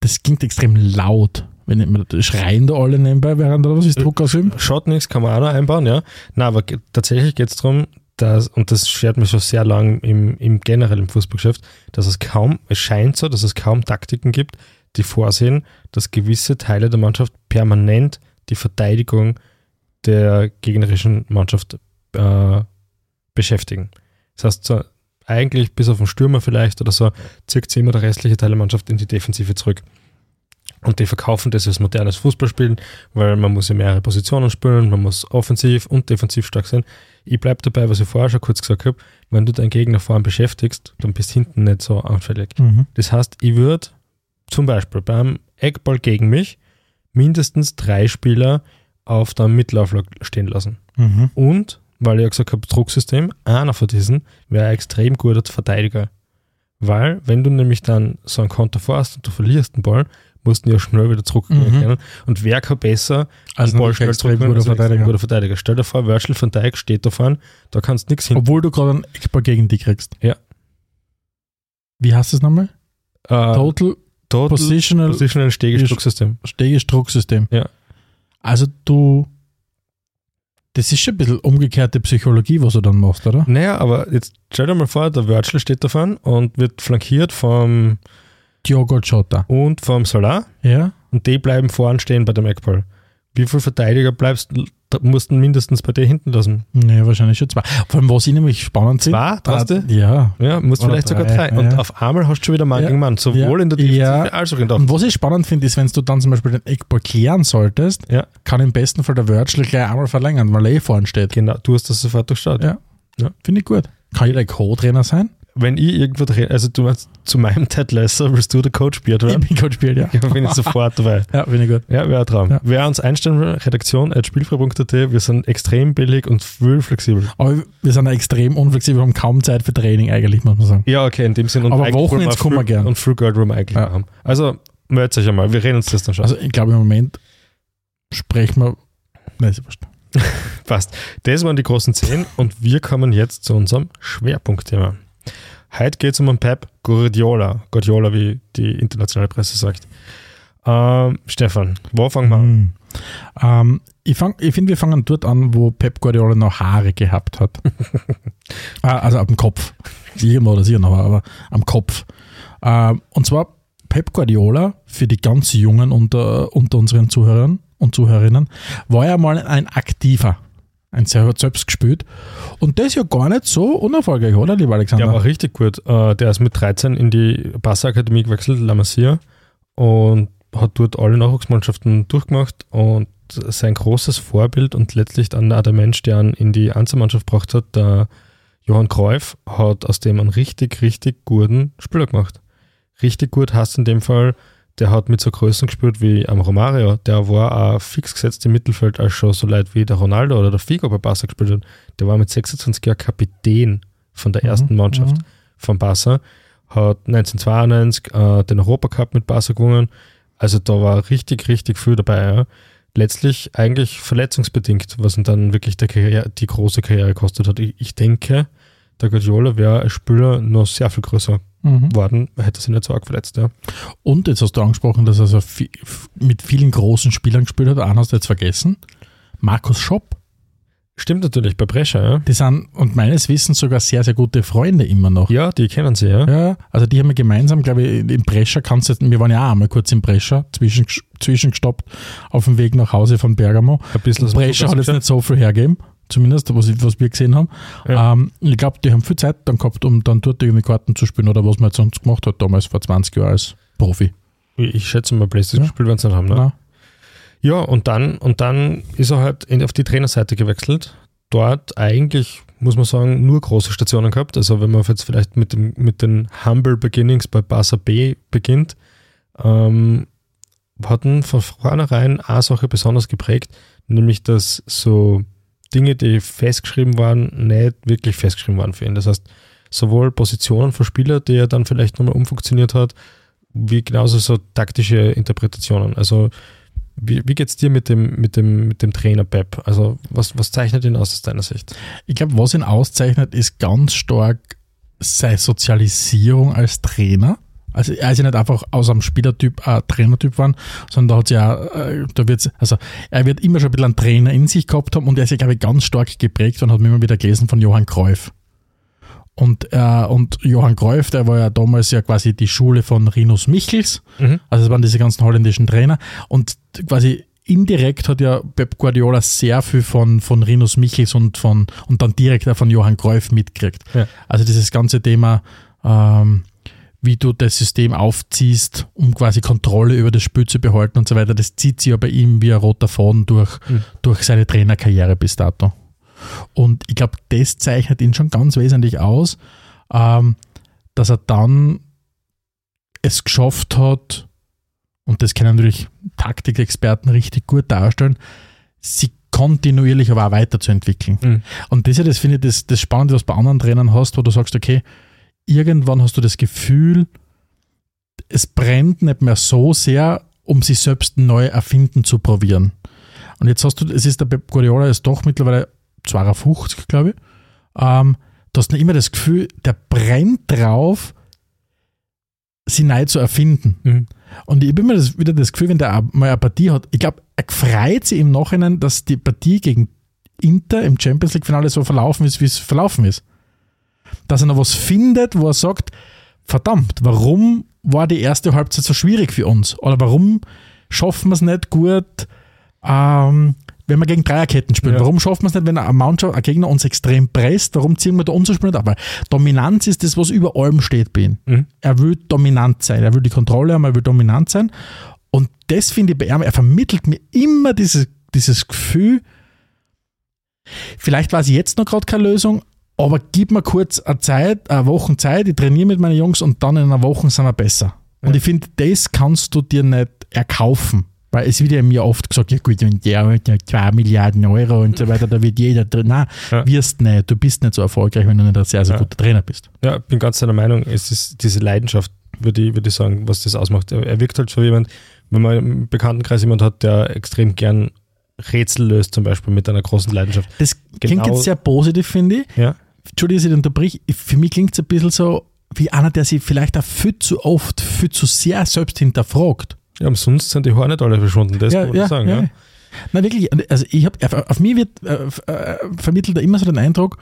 Das klingt extrem laut. Wenn ich schreien da alle nebenbei, während oder was ist Druck ausüben? Schaut nichts, kann man auch noch einbauen, ja. Na, aber tatsächlich geht es darum, dass, und das schert mich schon sehr lang im, im generell im Fußballgeschäft, dass es kaum, es scheint so, dass es kaum Taktiken gibt, die vorsehen, dass gewisse Teile der Mannschaft permanent die Verteidigung der gegnerischen Mannschaft äh, beschäftigen. Das heißt, eigentlich bis auf den Stürmer vielleicht oder so, zieht sich immer der restliche Teil der Mannschaft in die Defensive zurück. Und die verkaufen das als modernes Fußballspielen, weil man muss ja mehrere Positionen spielen, man muss offensiv und defensiv stark sein. Ich bleibe dabei, was ich vorher schon kurz gesagt habe, wenn du deinen Gegner vorn beschäftigst, dann bist hinten nicht so anfällig. Mhm. Das heißt, ich würde zum Beispiel beim Eckball gegen mich mindestens drei Spieler auf der Mittelauflage stehen lassen. Mhm. Und, weil ich ja gesagt habe, Drucksystem, einer von diesen wäre ein extrem guter Verteidiger. Weil, wenn du nämlich dann so ein Konter vorhast und du verlierst den Ball, musst du ihn ja schnell wieder zurückgehen. Mhm. Und wer kann besser Also den Ball schnell guter als Verteidiger. guter Verteidiger. Stell dir vor, Virgil van Dijk steht da vorne, da kannst du nichts hin. Obwohl du gerade einen Eckball gegen die kriegst. Ja. Wie heißt das nochmal? Äh, Total Total Positional Positional. Stegisch Drucksystem. Ja. Also du, das ist schon ein bisschen umgekehrte Psychologie, was du dann machst, oder? Naja, aber jetzt stell dir mal vor, der Virgil steht da vorne und wird flankiert vom Diogo Jota. und vom Salah Ja? und die bleiben vorn stehen bei dem Eckball. Wie viel Verteidiger bleibst du mindestens bei dir hinten lassen? Nee, wahrscheinlich schon zwei. Vor allem, was ich nämlich spannend finde. Zwei? Traust du? Ja. Ja, musst Oder vielleicht sogar drei, drei. Und ja. auf einmal hast du schon wieder Mann Ja. gegen Mann, sowohl Ja. in der Defensive Ja. als auch in der Und was ich spannend finde, ist, wenn du dann zum Beispiel den Eckball klären solltest, Ja. kann im besten Fall der Virtual gleich einmal verlängern, weil er eh vorne steht. Genau, du hast das sofort durchschaut. Ja. Ja. Finde ich gut. Kann ich der Co-Trainer sein? Wenn ich irgendwo drin, also du meinst, zu meinem Ted Lasso willst du der Coach Beard werden? Ich bin Coach Biel, ja. Ja, bin ich sofort dabei. Ja, finde ich gut. Ja, wäre ein Traum. Ja. Wer uns einstellen will, Redaktion at spielfrei.at, wir sind extrem billig und viel flexibel. Aber wir sind ja extrem unflexibel, haben kaum Zeit für Training eigentlich, muss man sagen. Ja, okay, in dem Sinn. Und Aber Wochenends kommen wir viel- gern. Und Geld wollen wir eigentlich Ja. haben. Also, meldet euch einmal, wir reden uns das dann schon. Also ich glaube im Moment sprechen wir. Nein, ist wurscht. Passt. Das waren die großen zehn und wir kommen jetzt zu unserem Schwerpunktthema. Heute geht es um einen Pep Guardiola. Guardiola, wie die internationale Presse sagt. Ähm, Stefan, wo fangen wir an? Hm. Ähm, ich ich finde, wir fangen dort an, wo Pep Guardiola noch Haare gehabt hat. ah, also ab dem Kopf. Irgendwo oder noch, aber am Kopf. Ähm, und zwar Pep Guardiola, für die ganz Jungen unter, unter unseren Zuhörern und Zuhörerinnen, war ja mal ein Aktiver. Ein sehr hat selbst gespielt. Und das ist ja gar nicht so unerfolgreich, oder, lieber Alexander? Der war richtig gut. Äh, Der ist mit 13 in die Barca-Akademie gewechselt, La Masia, und hat dort alle Nachwuchsmannschaften durchgemacht und sein großes Vorbild und letztlich dann auch der Mensch, der ihn in die Einzelmannschaft gebracht hat, der Johann Cruyff, hat aus dem einen richtig, richtig guten Spieler gemacht. Richtig gut heißt in dem Fall, der hat mit so Größen gespielt wie am Romario, der war auch fix gesetzt im Mittelfeld als schon so Leute wie der Ronaldo oder der Figo bei Barca gespielt hat. Der war mit 26 Jahren Kapitän von der ersten Mhm, Mannschaft mhm. von Barca, hat 1992 äh, den Europacup mit Barca gewonnen. Also da war richtig, richtig viel dabei. Ja. Letztlich eigentlich verletzungsbedingt, was ihn dann wirklich Karriere, die große Karriere gekostet hat. Ich, ich denke, der Guardiola wäre als Spieler noch sehr viel größer Mhm. geworden, hätte sich nicht so arg verletzt. Ja. Und jetzt hast du angesprochen, dass er so vi- f- mit vielen großen Spielern gespielt hat. Einen hast du jetzt vergessen. Markus Schopp. Stimmt natürlich, bei Brescia, ja. Die sind und meines Wissens sogar sehr, sehr gute Freunde immer noch. Ja, die kennen sie, ja. Ja, also die haben wir gemeinsam, glaube ich, in Brescia kannst du, wir waren ja auch einmal kurz in Brescia, zwischen, zwischengestoppt auf dem Weg nach Hause von Bergamo. Ein bisschen Brescia hat jetzt nicht so viel hergegeben, zumindest was, ich- was wir gesehen haben. Ja. Ähm, ich glaube, die haben viel Zeit dann gehabt, um dann dort irgendwie Karten zu spielen oder was man jetzt sonst gemacht hat, damals vor 20 Jahren als Profi. Ich schätze mal, Playstation Ja. gespielt werden sie nicht haben, ne? Ja. Ja, und dann, und dann ist er halt in, auf die Trainerseite gewechselt. Dort eigentlich, muss man sagen, nur große Stationen gehabt. Also wenn man jetzt vielleicht mit, dem, mit den Humble Beginnings bei Barca B beginnt, ähm, hatten von vornherein eine Sache besonders geprägt, nämlich dass so Dinge, die festgeschrieben waren, nicht wirklich festgeschrieben waren für ihn. Das heißt, sowohl Positionen von Spieler, die er dann vielleicht nochmal umfunktioniert hat, wie genauso so taktische Interpretationen. Also wie, wie geht es dir mit dem, mit, dem, mit dem Trainer Pep? Also was, was zeichnet ihn aus aus deiner Sicht? Ich glaube, was ihn auszeichnet, ist ganz stark seine Sozialisierung als Trainer. Also er ist ja nicht einfach aus einem Spielertyp ein Trainertyp geworden, sondern da hat ja, äh, da wird's, also er wird immer schon ein bisschen einen Trainer in sich gehabt haben und er ist ja, glaube ich, ganz stark geprägt und hat mir immer wieder gelesen von Johann Cruyff. Und, äh, und Johann Cruyff, der war ja damals ja quasi die Schule von Rinus Michels. Mhm. Also es waren diese ganzen holländischen Trainer. Und quasi indirekt hat ja Pep Guardiola sehr viel von, von Rinus Michels und, von, und dann direkt auch von Johann Cruyff mitgekriegt. Ja. Also dieses ganze Thema, ähm, wie du das System aufziehst, um quasi Kontrolle über das Spiel zu behalten und so weiter, das zieht sich ja bei ihm wie ein roter Faden durch, Mhm. durch seine Trainerkarriere bis dato. Und ich glaube, das zeichnet ihn schon ganz wesentlich aus, ähm, dass er dann es geschafft hat, und das können natürlich Taktikexperten richtig gut darstellen, sie kontinuierlich aber auch weiterzuentwickeln. Mhm. Und das ist ja das, finde ich, das, das Spannende, was du bei anderen Trainern hast, wo du sagst, okay, irgendwann hast du das Gefühl, es brennt nicht mehr so sehr, um sich selbst neu erfinden zu probieren. Und jetzt hast du, es ist der Pep Guardiola ist doch mittlerweile 52, glaube ich. Ähm, du hast nicht immer das Gefühl, der brennt drauf, sie neu zu erfinden. Mhm. Und ich habe immer das, wieder das Gefühl, wenn der mal eine Partie hat, ich glaube, er freut sich im Nachhinein, dass die Partie gegen Inter im Champions League-Finale so verlaufen ist, wie es verlaufen ist. Dass er noch was findet, wo er sagt, verdammt, warum war die erste Halbzeit so schwierig für uns? Oder warum schaffen wir es nicht gut, ähm, wenn wir gegen Dreierketten spielen? Ja. Warum schaffen wir es nicht, wenn eine Mannschaft, ein Gegner uns extrem presst? Warum ziehen wir da unser Spiel nicht ab? Weil Dominanz ist das, was über allem steht bei ihm. Mhm. Er will dominant sein, er will die Kontrolle haben, er will dominant sein. Und das finde ich bei ihm, er vermittelt mir immer dieses, dieses Gefühl, vielleicht war es jetzt noch gerade keine Lösung, aber gib mir kurz eine Zeit, eine Woche Zeit, ich trainiere mit meinen Jungs und dann in einer Woche sind wir besser. Und Ja. ich finde, das kannst du dir nicht erkaufen. Weil es wird ja mir oft gesagt, ja gut, und der hat ja 2 Milliarden Euro und so weiter, da wird jeder drin. Nein, Ja. wirst nicht. Du bist nicht so erfolgreich, wenn du nicht ein sehr, sehr Ja. guter Trainer bist. Ja, bin ganz deiner Meinung. Es ist diese Leidenschaft, würde ich, würde ich sagen, was das ausmacht. Er, wirkt halt so jemand, wenn man im Bekanntenkreis jemand hat, der extrem gern Rätsel löst, zum Beispiel mit einer großen Leidenschaft. Das klingt Genau. jetzt sehr positiv, finde ich. Ja, Entschuldige, dass ich unterbrich. Für mich klingt es ein bisschen so wie einer, der sich vielleicht auch viel zu oft, viel zu sehr selbst hinterfragt. ja umsonst sind die Haare nicht alle verschwunden, das kann man ja, sagen. ja. Ja. Na wirklich, also ich habe auf, auf mich wird äh, äh, vermittelt er immer so den Eindruck,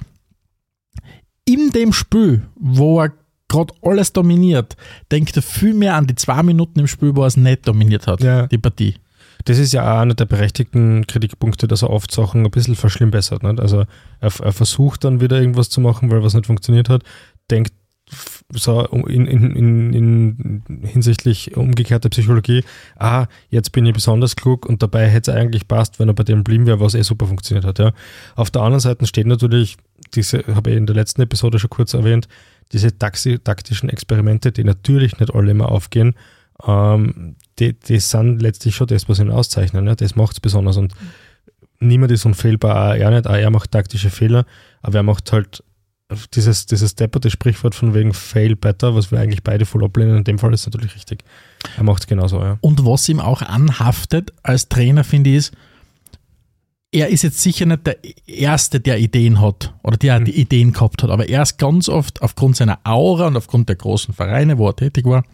in dem Spiel, wo er gerade alles dominiert, denkt er viel mehr an die zwei Minuten im Spiel, wo er es nicht dominiert hat, Ja. die Partie. Das ist ja auch einer der berechtigten Kritikpunkte, dass er oft Sachen ein bisschen verschlimmbessert. Nicht? Also er, er versucht dann wieder irgendwas zu machen, weil was nicht funktioniert hat, denkt so in, in, in, in hinsichtlich umgekehrter Psychologie, ah, jetzt bin ich besonders klug und dabei hätte es eigentlich passt, wenn er bei dem blieben wäre, was eh super funktioniert hat. Ja. Auf der anderen Seite steht natürlich, diese habe ich in der letzten Episode schon kurz erwähnt, diese taktischen Experimente, die natürlich nicht alle immer aufgehen, ähm, die, die sind letztlich schon das, was ihn auszeichnen. Ja? Das macht es besonders. Und niemand ist unfehlbar, auch er nicht. Auch er macht taktische Fehler, aber er macht halt dieses, dieses depperte Sprichwort von wegen Fail better, was wir eigentlich beide voll ablehnen. In dem Fall ist es natürlich richtig. Er macht es genauso, ja. Und was ihm auch anhaftet als Trainer, finde ich, ist, er ist jetzt sicher nicht der Erste, der Ideen hat oder der Mhm. die Ideen gehabt hat, aber er ist ganz oft aufgrund seiner Aura und aufgrund der großen Vereine, wo er tätig war,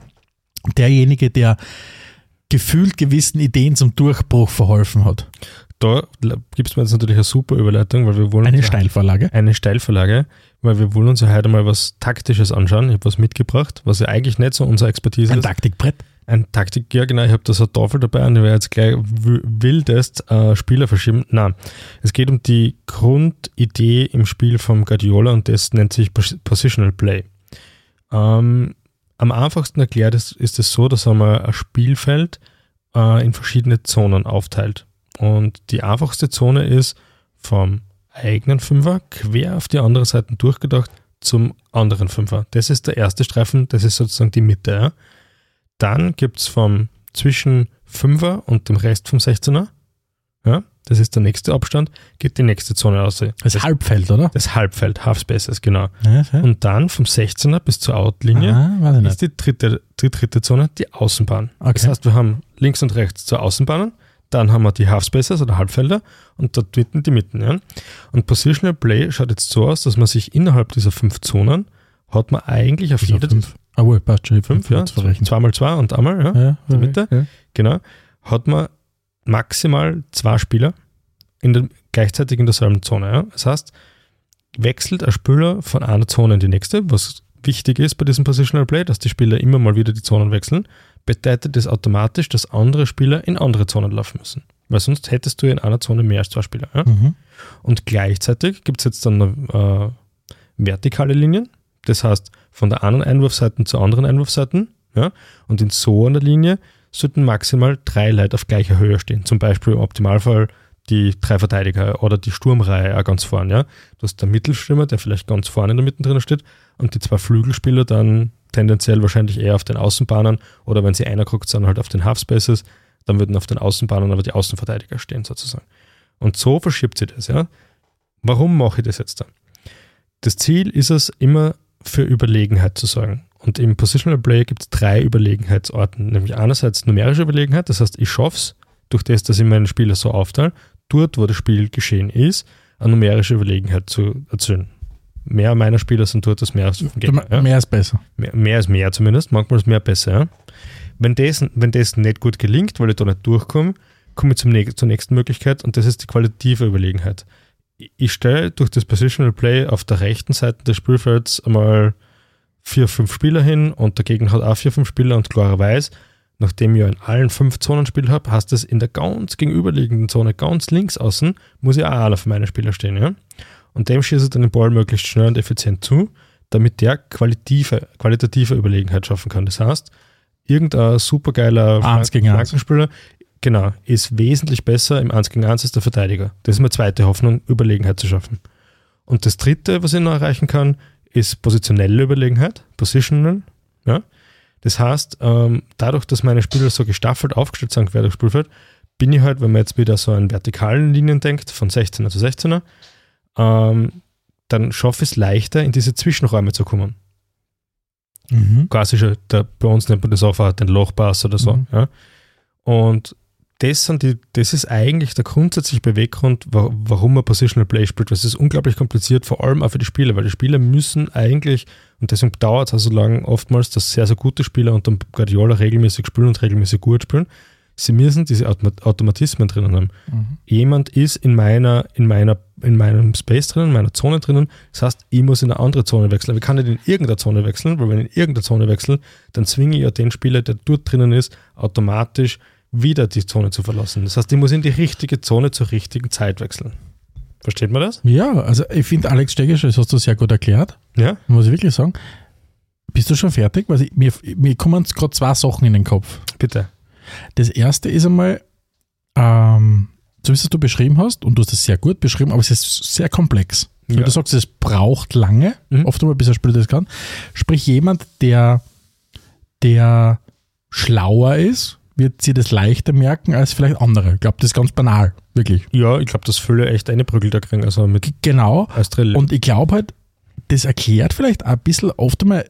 derjenige, der gefühlt gewissen Ideen zum Durchbruch verholfen hat. da gibt es mir jetzt natürlich eine super Überleitung, weil wir wollen Eine Steilvorlage. eine Steilvorlage, weil wir wollen uns ja heute mal was Taktisches anschauen. Ich habe was mitgebracht, was ja eigentlich nicht so unsere Expertise Ein ist. Taktikbrett. Ein Taktik, ja genau, ich habe da so eine Tafel dabei und ich werde jetzt gleich wildest äh, Spieler verschieben. Nein, es geht um die Grundidee im Spiel vom Guardiola und das nennt sich Pos- Positional Play. Ähm, am einfachsten erklärt ist, ist es so, dass mal ein Spielfeld äh, in verschiedene Zonen aufteilt. Und die einfachste Zone ist vom eigenen Fünfer quer auf die andere Seite durchgedacht zum anderen Fünfer. Das ist der erste Streifen, das ist sozusagen die Mitte. Ja? Dann gibt es vom zwischen Fünfer und dem Rest vom 16er, ja, das ist der nächste Abstand, geht die nächste Zone aus. Das Halbfeld, oder? das Halbfeld, Half Spaces, genau. Ja, ja. Und dann vom 16er bis zur Outlinie Ah, nicht. ist die dritte, die dritte Zone die Außenbahn. Okay. Das heißt, wir haben links und rechts zur Außenbahnen, dann haben wir die Half Spaces oder Halbfelder und dort mitten die Mitten. Ja? Und Positional Play schaut jetzt so aus, dass man sich innerhalb dieser fünf Zonen hat man eigentlich auf Wieso jeder fünf. Ah, wohl, passt schon. hab fünf, ja, zweimal zwei und einmal, ja, Ja, die Mitte. Ja. genau, hat man maximal zwei Spieler in der, gleichzeitig in derselben Zone. Ja? Das heißt, wechselt ein Spieler von einer Zone in die nächste, was wichtig ist bei diesem Positional Play, dass die Spieler immer mal wieder die Zonen wechseln, bedeutet das automatisch, dass andere Spieler in andere Zonen laufen müssen. Weil sonst hättest du in einer Zone mehr als zwei Spieler. Ja? Mhm. Und gleichzeitig gibt es jetzt dann äh, vertikale Linien. Das heißt, von der einen Einwurfseite zur anderen Einwurfseite. Ja? Und in so einer Linie sollten maximal drei Leute auf gleicher Höhe stehen. Zum Beispiel im Optimalfall die drei Verteidiger oder die Sturmreihe auch ganz vorne. Ja? Du hast der Mittelstürmer, der vielleicht ganz vorne in der Mitte drin steht, und die zwei Flügelspieler dann tendenziell wahrscheinlich eher auf den Außenbahnen oder wenn sie einer guckt, dann halt auf den Halfspaces, dann würden auf den Außenbahnen aber die Außenverteidiger stehen sozusagen. Und so verschiebt sie das, ja. Warum mache ich das jetzt dann? Das Ziel ist es, immer für Überlegenheit zu sorgen. Und im Positional Play gibt es drei Überlegenheitsorten, nämlich einerseits numerische Überlegenheit, das heißt, ich schaffe es, durch das, dass ich meine Spieler so aufteile, dort, wo das Spiel geschehen ist, eine numerische Überlegenheit zu erzielen. Mehr meiner Spieler sind dort als mehr als vom Gegner. me- Mehr ist besser. Mehr, mehr ist mehr zumindest, manchmal ist mehr besser. Ja? Wenn, das, wenn das nicht gut gelingt, weil ich da nicht durchkomme, komme ich zum, zur nächsten Möglichkeit und das ist die qualitative Überlegenheit. Ich stelle durch das Positional Play auf der rechten Seite des Spielfelds einmal vier, fünf Spieler hin und der Gegner hat auch vier, fünf Spieler und klarerweise, nachdem ich ja in allen fünf Zonen Spiel habe, heißt es in der ganz gegenüberliegenden Zone, ganz links außen, muss ich auch einer von meinen Spieler stehen. Ja? Und dem schieße ich dann den Ball möglichst schnell und effizient zu, damit der qualitative, qualitative Überlegenheit schaffen kann. Das heißt, irgendein supergeiler. Flankenspieler, genau, ist wesentlich besser im 1 gegen 1 als der Verteidiger. Das ist meine zweite Hoffnung, Überlegenheit zu schaffen. Und das dritte, was ich noch erreichen kann, ist positionelle Überlegenheit, Positional. Ja? Das heißt, ähm, dadurch, dass meine Spieler so gestaffelt aufgestellt sind quer durchs Spielfeld, bin ich halt, wenn man jetzt wieder so an vertikalen Linien denkt, von 16er zu 16er, ähm, dann schaffe ich es leichter, in diese Zwischenräume zu kommen. Mhm. Klassische, der, bei uns nennt man das auch den Lochpass oder so. Mhm. Ja? Und das, sind die, das ist eigentlich der grundsätzliche Beweggrund, wa- warum man Positional Play spielt. Das ist unglaublich kompliziert, vor allem auch für die Spieler, weil die Spieler müssen eigentlich, und deswegen dauert es auch so lange oftmals, dass sehr, sehr gute Spieler unter Guardiola regelmäßig spielen und regelmäßig gut spielen. Sie müssen diese Automa- Automatismen drinnen haben. Mhm. Jemand ist in meiner, in meiner, in meinem Space drinnen, in meiner Zone drinnen. Das heißt, ich muss in eine andere Zone wechseln. Aber ich kann nicht in irgendeiner Zone wechseln, weil wenn ich in irgendeiner Zone wechsle, dann zwinge ich ja den Spieler, der dort drinnen ist, automatisch wieder die Zone zu verlassen. Das heißt, ich muss in die richtige Zone zur richtigen Zeit wechseln. Versteht man das? Ja, also ich finde, Alex Stegisch, das hast du sehr gut erklärt, Ja? muss ich wirklich sagen. Bist du schon fertig? Weil ich, mir, mir kommen gerade zwei Sachen in den Kopf. Bitte. Das erste ist einmal, ähm, so wie es du beschrieben hast, und du hast es sehr gut beschrieben, aber es ist sehr komplex. Weil Ja. Du sagst, es braucht lange, Mhm. oft einmal, bis ein Spieler das kann. Sprich, jemand, der, der schlauer ist, wird sie das leichter merken als vielleicht andere. Ich glaube, das ist ganz banal, wirklich. Ja, ich glaube, das Fülle echt eine Prügel da kriegen, also mit Genau. Drill. Und ich glaube halt, das erklärt vielleicht auch ein bisschen oft einmal,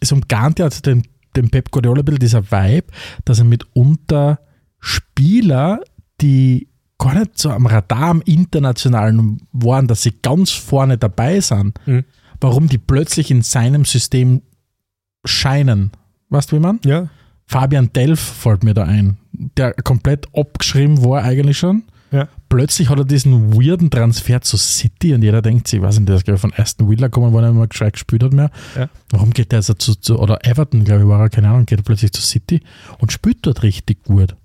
es umgarnt ja also den, den Pep Guardiola ein bisschen dieser Vibe, dass er mitunter Spieler, die gar nicht so am Radar am Internationalen waren, dass sie ganz vorne dabei sind, Mhm. warum die plötzlich in seinem System scheinen. Weißt du, wie man? ja, Fabian Delf fällt mir da ein, der komplett abgeschrieben war eigentlich schon. Ja. Plötzlich hat er diesen weirden Transfer zu City und jeder denkt sich, ich weiß nicht, der ist von Aston Villa gekommen, wo er nicht mehr gescheit gespielt hat mehr. Ja. Warum geht der also zu, zu, oder Everton, glaube ich, war er, keine Ahnung, geht er plötzlich zu City und spielt dort richtig gut.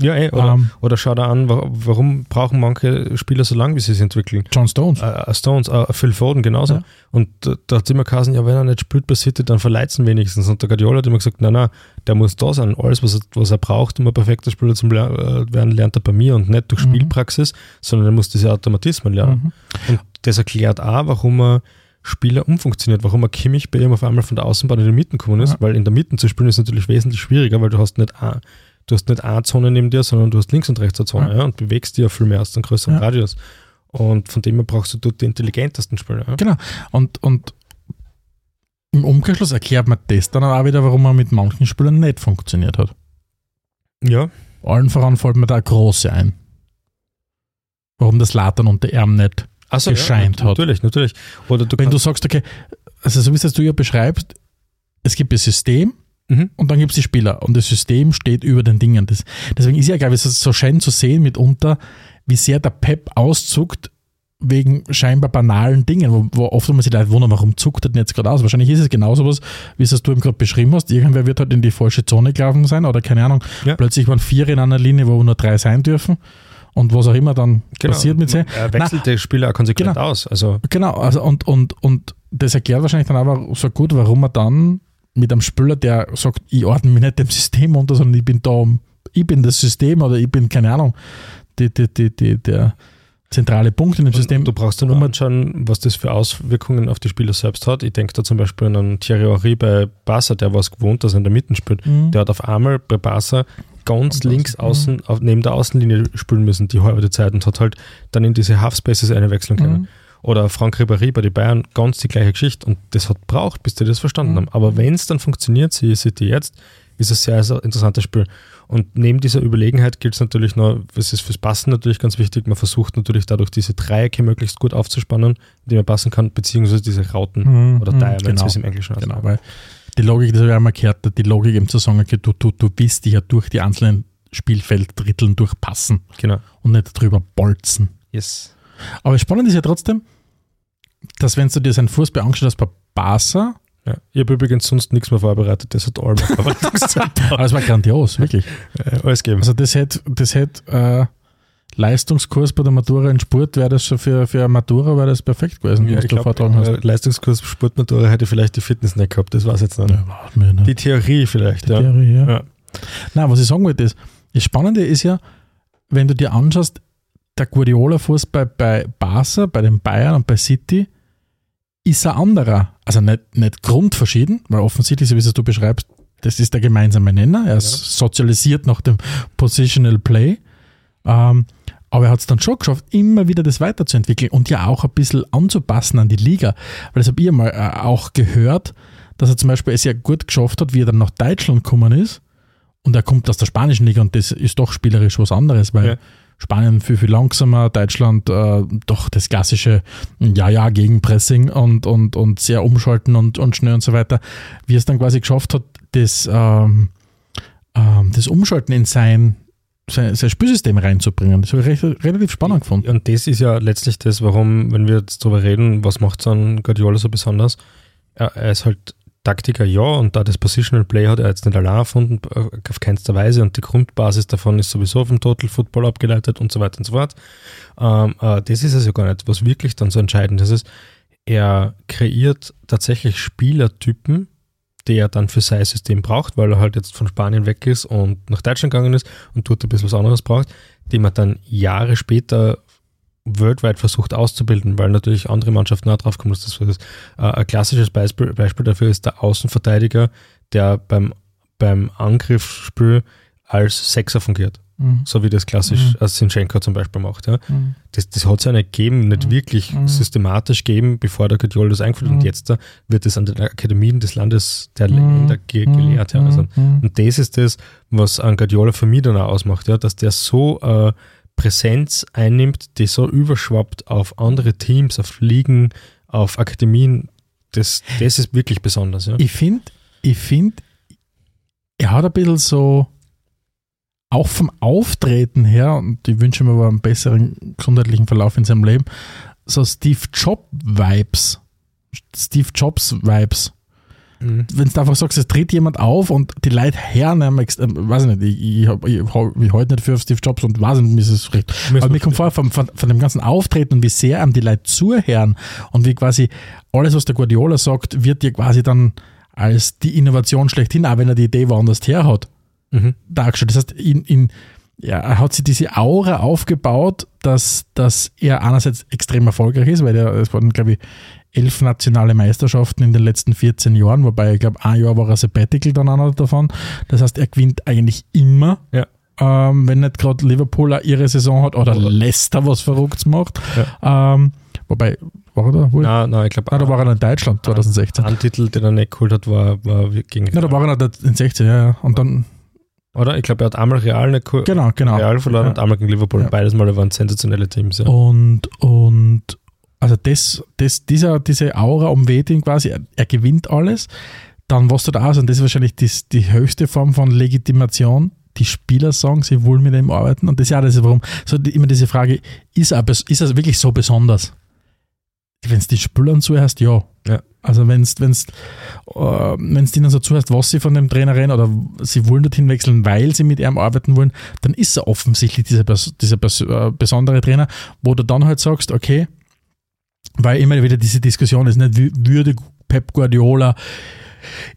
Ja, eh, oder, Ähm. oder schau da an, wa- warum brauchen manche Spieler so lange, wie sie sich entwickeln? John Stones. Äh, äh, Stones, äh, Phil Foden genauso. Ja. Und äh, da hat immer geheißen, ja, wenn er nicht spielt bei City, dann verleiht ihn wenigstens. Und der Guardiola hat immer gesagt, nein, nein, der muss da sein. Alles, was er, was er braucht, um ein perfekter Spieler zu werden, lernt er bei mir und nicht durch Mhm. Spielpraxis, sondern er muss diese Automatismen lernen. Mhm. Und das erklärt auch, warum er Spieler umfunktioniert, warum er Kimmich bei ihm auf einmal von der Außenbahn in die Mitte gekommen ist, Ja. weil in der Mitte zu spielen ist natürlich wesentlich schwieriger, weil du hast nicht du hast nicht eine Zone neben dir, sondern du hast links und rechts eine Zone Ja. ja. und bewegst dich ja viel mehr aus dem größeren Ja. Radius. Und von dem her brauchst du dort die intelligentesten Spieler. Ja. Genau. Und, und im Umkehrschluss erklärt man das dann auch wieder, warum er mit manchen Spielern nicht funktioniert hat. ja. Allen voran fällt mir da eine große ein. Warum das Latern unter Arm nicht. Also, gescheint ja, hat. Natürlich, natürlich. Oder du Wenn du sagst, okay, also so wie es du ja beschreibst, es gibt das System Mhm. und dann gibt es die Spieler und das System steht über den Dingen. Das, deswegen ist ja, glaube ich, es ist so schön zu sehen mitunter, wie sehr der Pep auszuckt wegen scheinbar banalen Dingen, wo, wo oft einmal sich Leute wundern, warum zuckt er denn jetzt gerade aus? Wahrscheinlich ist es genauso was, wie es das du eben gerade beschrieben hast. Irgendwer wird halt in die falsche Zone gelaufen sein oder keine Ahnung. Ja. Plötzlich waren vier in einer Linie, wo nur drei sein dürfen und was auch immer dann genau, passiert mit sie. Er wechselt die Spieler auch konsequent Genau. aus. Also, Genau, also und, und, und das erklärt wahrscheinlich dann aber so gut, warum man dann mit einem Spieler, der sagt, ich ordne mich nicht dem System unter, sondern ich bin da, um- ich bin das System oder ich bin, keine Ahnung, die, die, die, die, der zentrale Punkt in dem System. Und du brauchst dann nur anschauen, was das für Auswirkungen auf die Spieler selbst hat. Ich denke da zum Beispiel an einen Thierry Henry bei Barca, der war es gewohnt, dass er in der Mitte spielt. Mhm. Der hat auf einmal bei Barca ganz Und links außen, auf, neben der Außenlinie spielen müssen, die halbe Zeit und hat halt dann in diese Half-Spaces einwechseln können. Mhm. Oder Frank Ribéry bei den Bayern, ganz die gleiche Geschichte. Und das hat braucht, bis die das verstanden Mhm. haben. Aber wenn es dann funktioniert, sie City jetzt, ist es sehr, sehr interessantes Spiel. Und neben dieser Überlegenheit gilt es natürlich noch, es ist fürs Passen natürlich ganz wichtig, man versucht natürlich dadurch diese Dreiecke möglichst gut aufzuspannen, die man passen kann, beziehungsweise diese Rauten Mhm, oder mhm, Diamonds, genau. wie es im Englischen heißt. Genau, weil die Logik, das habe ich einmal gehört, die Logik eben zu sagen, okay, du, du, du willst dich ja durch die einzelnen Spielfelddritteln durchpassen Genau. und nicht drüber bolzen. Yes. Aber spannend ist ja trotzdem, dass wenn du dir seinen Fußball angeschaut hast bei Barca, Ja. Ich habe übrigens sonst nichts mehr vorbereitet, das hat all meine Vorbereitungszeit aber es war grandios, wirklich. äh, alles gegeben. Also das hätte, das hätte äh, Leistungskurs bei der Matura in Sport, wäre das schon für, für eine Matura wäre das perfekt gewesen, Ja, was ich du glaub, vortragen hast. äh, Leistungskurs Sportmatura hätte vielleicht die Fitness nicht gehabt, das war es jetzt nicht. Ja, nicht. Die Theorie vielleicht, Die ja. Theorie, ja. Ja. Nein, was ich sagen wollte ist, das Spannende ist ja, wenn du dir anschaust, der Guardiola-Fußball bei Barca, bei den Bayern und bei City ist ein anderer. Also nicht, nicht grundverschieden, weil offensichtlich, so wie es du beschreibst, das ist der gemeinsame Nenner. Er ist Ja. sozialisiert nach dem Positional Play. Ähm, aber er hat es dann schon geschafft, immer wieder das weiterzuentwickeln und ja auch ein bisschen anzupassen an die Liga. Weil das habe ich mal äh, auch gehört, dass er zum Beispiel es ja gut geschafft hat, wie er dann nach Deutschland gekommen ist. Und er kommt aus der spanischen Liga und das ist doch spielerisch was anderes, weil Ja. Spanien viel, viel langsamer, Deutschland äh, doch das klassische Ja-Ja Gegenpressing und, und, und sehr umschalten und, und schnell und so weiter. Wie es dann quasi geschafft hat, das, ähm, ähm, das Umschalten in sein, sein, sein Spielsystem reinzubringen. Das habe ich recht, relativ spannend gefunden. Und das ist ja letztlich das, warum, wenn wir jetzt darüber reden, was macht so einen Guardiola so besonders? Er, er ist halt Taktiker, ja, und da das Positional Play hat er jetzt nicht allein erfunden, äh, auf keinster Weise, und die Grundbasis davon ist sowieso vom Total Football abgeleitet und so weiter und so fort. Ähm, äh, das ist es ja gar nicht. Was wirklich dann so entscheidend ist, ist, er kreiert tatsächlich Spielertypen, die er dann für sein System braucht, weil er halt jetzt von Spanien weg ist und nach Deutschland gegangen ist und dort ein bisschen was anderes braucht, die man dann Jahre später worldwide versucht auszubilden, weil natürlich andere Mannschaften auch drauf kommen, dass das ist. Äh, Ein klassisches Beispiel, Beispiel dafür ist der Außenverteidiger, der beim, beim Angriffsspiel als Sechser fungiert. Mhm. So wie das klassisch als Sinchenko zum Beispiel macht. Ja. Mhm. Das, das hat es ja nicht gegeben, nicht Mhm. wirklich Mhm. systematisch gegeben, bevor der Guardiola das eingeführt. Mhm. Und jetzt da wird es an den Akademien des Landes der Mhm. Länder ge gelehrt. Ja. Also, Mhm. und das ist das, was an Guardiola für mich dann auch ausmacht, ja, dass der so äh, Präsenz einnimmt, die so überschwappt auf andere Teams, auf Ligen, auf Akademien. Das, das ist wirklich besonders. Ja. Ich finde, ich find, er hat ein bisschen so auch vom Auftreten her, und ich wünsche mir aber einen besseren gesundheitlichen Verlauf in seinem Leben, so Steve Jobs-Vibes. Steve Jobs-Vibes. Mhm. Wenn du einfach sagst, es tritt jemand auf und die Leute hören, ex- ähm, weiß ich nicht, ich, ich, hab- ich, hab- ich halte nicht für Steve Jobs und weiß nicht, mir ist es recht. Aber mir kommt vor, von, von, von dem ganzen Auftreten und wie sehr einem die Leute zuhören und wie quasi alles, was der Guardiola sagt, wird dir quasi dann als die Innovation schlechthin, auch wenn er die Idee woanders her hat, Mhm. dargestellt. Das heißt, in, in, ja, er hat sich diese Aura aufgebaut, dass, dass er einerseits extrem erfolgreich ist, weil er, es waren, glaube ich, elf nationale Meisterschaften in den letzten 14 Jahren, wobei ich glaube, ein Jahr war er Sabbatical dann einer davon. Das heißt, er gewinnt eigentlich immer. Ja. Ähm, wenn nicht gerade Liverpool ihre Saison hat oder, Leicester was Verrücktes macht. Ähm, wobei, war er da wohl? Nein, nein, ich glaube, Ah, da war er noch in Deutschland 2016. ein Titel, den er nicht geholt hat, war, war gegen. Ja, da war er noch in 16, ja, ja. Und dann, Oder? Ich glaube, er hat einmal Real nicht geholt. genau, genau. Real verloren Ja. und einmal gegen Liverpool. Ja. Beides Mal waren sensationelle Teams. Ja. Und, und also das, das, dieser, diese Aura umweht ihn quasi, er, er gewinnt alles. Dann was du da aus, und das ist wahrscheinlich das, die höchste Form von Legitimation, die Spieler sagen, sie wollen mit ihm arbeiten. Und das ist ja das, warum, so die, immer diese Frage, ist er, ist er wirklich so besonders? Wenn es die Spielern zuhörst, ja. Ja. Also wenn es wenn's, äh, wenn's ihnen so zuhörst, was sie von dem Trainer reden oder sie wollen dorthin wechseln, weil sie mit ihm arbeiten wollen, dann ist er offensichtlich dieser, dieser äh, besondere Trainer, wo du dann halt sagst, okay, weil immer wieder diese Diskussion ist, nicht, wü- würde Pep Guardiola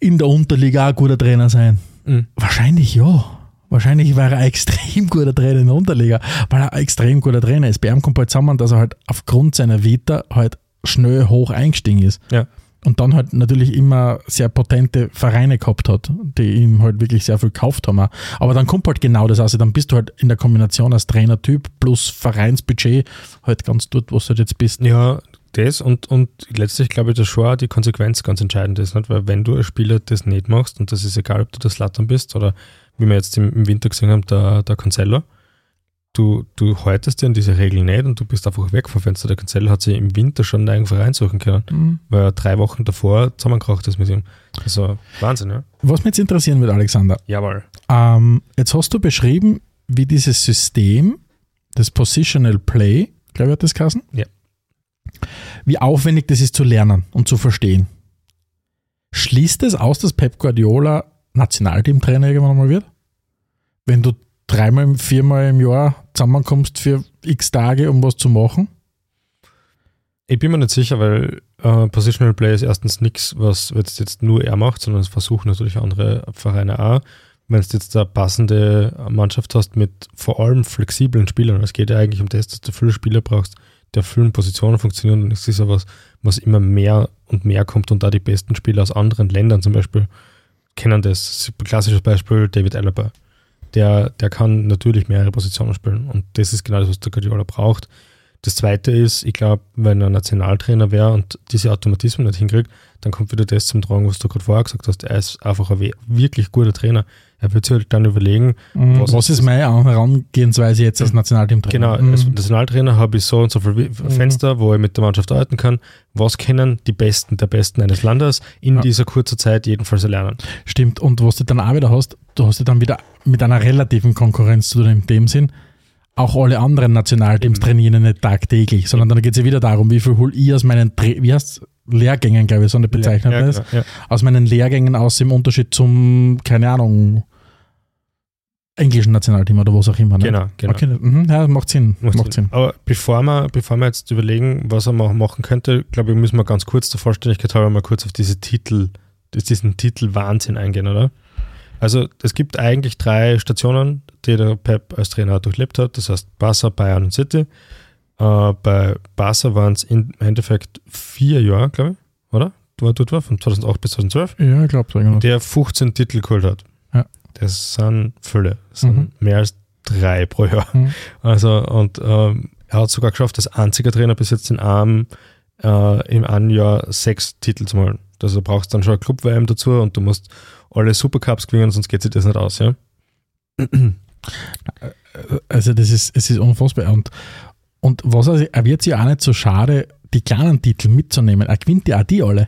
in der Unterliga auch ein guter Trainer sein? Mhm. Wahrscheinlich ja. Wahrscheinlich wäre er ein extrem guter Trainer in der Unterliga, weil er ein extrem guter Trainer ist. Bei ihm kommt halt zusammen, dass er halt aufgrund seiner Vita halt schnell hoch eingestiegen ist. Ja. Und dann halt natürlich immer sehr potente Vereine gehabt hat, die ihm halt wirklich sehr viel gekauft haben. auch. Aber dann kommt halt genau das aus. Dann bist du halt in der Kombination als Trainertyp plus Vereinsbudget halt ganz dort, wo du halt jetzt bist. Ja, das und, und letztlich glaube ich, dass schon auch die Konsequenz ganz entscheidend ist. Nicht? Weil wenn du als Spieler das nicht machst, und das ist egal, ob du das Lattern bist oder wie wir jetzt im, Winter gesehen haben, der, der Cancelo, du, du haltest dir an diese Regeln nicht und du bist einfach weg vom Fenster. Der Cancelo hat sich im Winter schon einen eigenen Verein suchen können, weil er drei Wochen davor zusammengekracht ist mit ihm. Also Wahnsinn, ja. Was mich jetzt interessieren wird, Alexander, Jawohl. ähm, jetzt hast du beschrieben, wie dieses System, das Positional Play, glaube ich, hat das geheißen? Ja. Wie aufwendig das ist zu lernen und zu verstehen. Schließt es aus, dass Pep Guardiola Nationalteamtrainer irgendwann mal wird? Wenn du dreimal, viermal im Jahr zusammenkommst für x Tage, um was zu machen? Ich bin mir nicht sicher, weil äh, Positional Play ist erstens nichts, was jetzt, jetzt nur er macht, sondern es versuchen natürlich andere Vereine auch. Wenn du jetzt eine passende Mannschaft hast mit vor allem flexiblen Spielern, es geht ja eigentlich um das, dass du viele Spieler brauchst, die auf vielen Positionen funktionieren und es ist ja was, was immer mehr und mehr kommt und da die besten Spieler aus anderen Ländern zum Beispiel kennen das. Klassisches Beispiel David Alaba. Der, der kann natürlich mehrere Positionen spielen und das ist genau das, was der Guardiola braucht. Das zweite ist, ich glaube, wenn er Nationaltrainer wäre und diese Automatismen nicht hinkriegt, dann kommt wieder das zum Tragen, was du gerade vorher gesagt hast. Er ist einfach ein wirklich guter Trainer. Er wird sich halt dann überlegen, Was, Was ist meine Herangehensweise jetzt als Nationalteamtrainer? genau, als Mhm. Nationaltrainer habe ich so und so viele Fenster, wo ich mit der Mannschaft arbeiten kann. Was können die Besten der Besten eines Landes in Ja. dieser kurzen Zeit jedenfalls erlernen? Stimmt, und was du dann auch wieder hast, du hast ja dann wieder mit einer relativen Konkurrenz zu dem, dem Sinn, auch alle anderen Nationalteams Eben. trainieren ja nicht tagtäglich, sondern dann geht es ja wieder darum, wie viel hol ich aus meinen, Tra- wie heißt Lehrgängen, glaube ich, so eine Bezeichnung ja, ist, genau, ja. aus meinen Lehrgängen aus im Unterschied zum, keine Ahnung, englischen Nationalteam oder was auch immer. nicht? Genau, genau. Okay, mhm, ja, macht Sinn. Macht Macht, Sinn. Sinn. Aber bevor wir, bevor wir jetzt überlegen, was er ma- machen könnte, glaube ich, müssen wir ganz kurz der Vollständigkeit halber mal kurz auf diese Titel, diesen Titel Wahnsinn eingehen, oder? Also es gibt eigentlich drei Stationen, die der Pep als Trainer durchlebt hat. Das heißt Barca, Bayern und City. Äh, bei Barca waren es im Endeffekt vier Jahre, glaube ich, oder? Du dort war, von 2008 bis 2012 Ja, ich glaube. Genau. der 15 Titel geholt hat. Das sind Fülle. Das sind Mhm. mehr als drei pro Jahr. Mhm. Also, und ähm, er hat sogar geschafft, als einziger Trainer bis jetzt in einem, äh, im einen Jahr sechs Titel zu holen. Also du brauchst dann schon eine Club-WM dazu und du musst alle Supercups gewinnen, sonst geht sich das nicht aus, ja? Also das ist, es ist unfassbar. Und, und was also, er wird sich auch nicht so schade die kleinen Titel mitzunehmen. Er gewinnt ja auch die alle.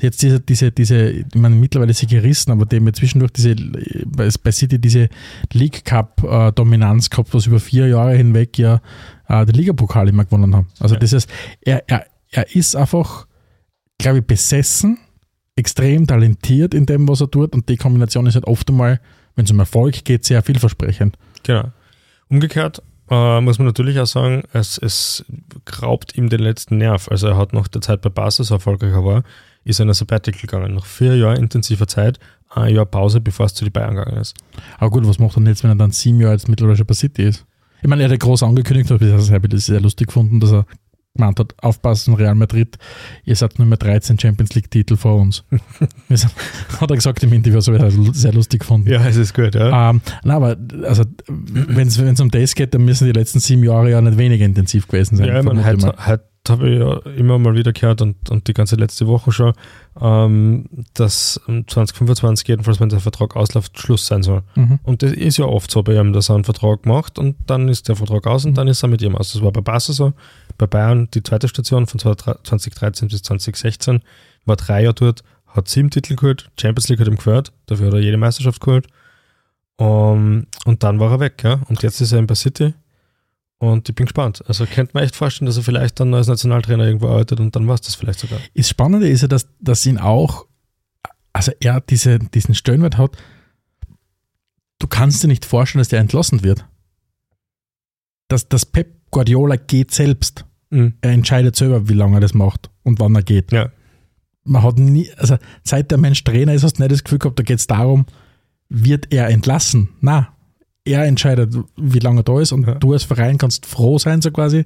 Jetzt diese, diese, diese, ich meine, mittlerweile ist sie gerissen, aber die haben ja zwischendurch diese, bei bei City diese League Cup-Dominanz gehabt, was über vier Jahre hinweg ja äh, den Ligapokal immer gewonnen haben. Also Ja. das heißt, er, er, er ist einfach, glaube ich, besessen, extrem talentiert in dem, was er tut und die Kombination ist halt oft einmal, wenn es um Erfolg geht, sehr vielversprechend. Genau. Umgekehrt äh, muss man natürlich auch sagen, es, es raubt ihm den letzten Nerv. Also er hat nach der Zeit bei Barca so erfolgreicher war, ist er in ein Sabbatical gegangen. Nach vier Jahren intensiver Zeit, ein Jahr Pause, bevor es zu die Bayern gegangen ist. Aber gut, was macht er denn jetzt, wenn er dann sieben Jahre schon bei City ist? Ich meine, er hat ja groß angekündigt, habe ich das sehr lustig gefunden, dass er gemeint hat, aufpassen, Real Madrid, ihr seid nur mehr 13 Champions League-Titel vor uns. Hat er gesagt im Interview, habe ich also sehr lustig gefunden. Ja, es ist gut, ja. Ähm, na, aber also, wenn es um das geht, dann müssen die letzten sieben Jahre ja nicht weniger intensiv gewesen sein. Ja, ich meine, heute, heute habe ich ja immer mal wieder gehört und, und die ganze letzte Woche schon, ähm, dass 2025 jedenfalls, wenn der Vertrag ausläuft, Schluss sein soll. Mhm. Und das ist ja oft so bei ihm, dass er einen Vertrag macht und dann ist der Vertrag aus und dann ist er mit ihm aus. Das war bei Barca so, bei Bayern die zweite Station von 2013 bis 2016, war drei Jahre dort, hat sieben Titel geholt, Champions League hat ihm gehört, dafür hat er jede Meisterschaft geholt. Um, und dann war er weg, ja. Und jetzt ist er in bei City und ich bin gespannt. Also könnte man echt vorstellen, dass er vielleicht dann als Nationaltrainer irgendwo arbeitet und dann war es das vielleicht sogar. Das Spannende ist ja, dass, dass ihn auch, also er diese, diesen Stellenwert hat, du kannst dir nicht vorstellen, dass der entlassen wird. Dass, dass Pep Guardiola geht selbst. Mhm. Er entscheidet selber, wie lange er das macht und wann er geht. Ja. Man hat nie, also seit der Mensch Trainer ist, hast du nicht das Gefühl gehabt, da geht es darum, wird er entlassen? Na, er entscheidet, wie lange er da ist und Ja. du als Verein kannst froh sein, so quasi,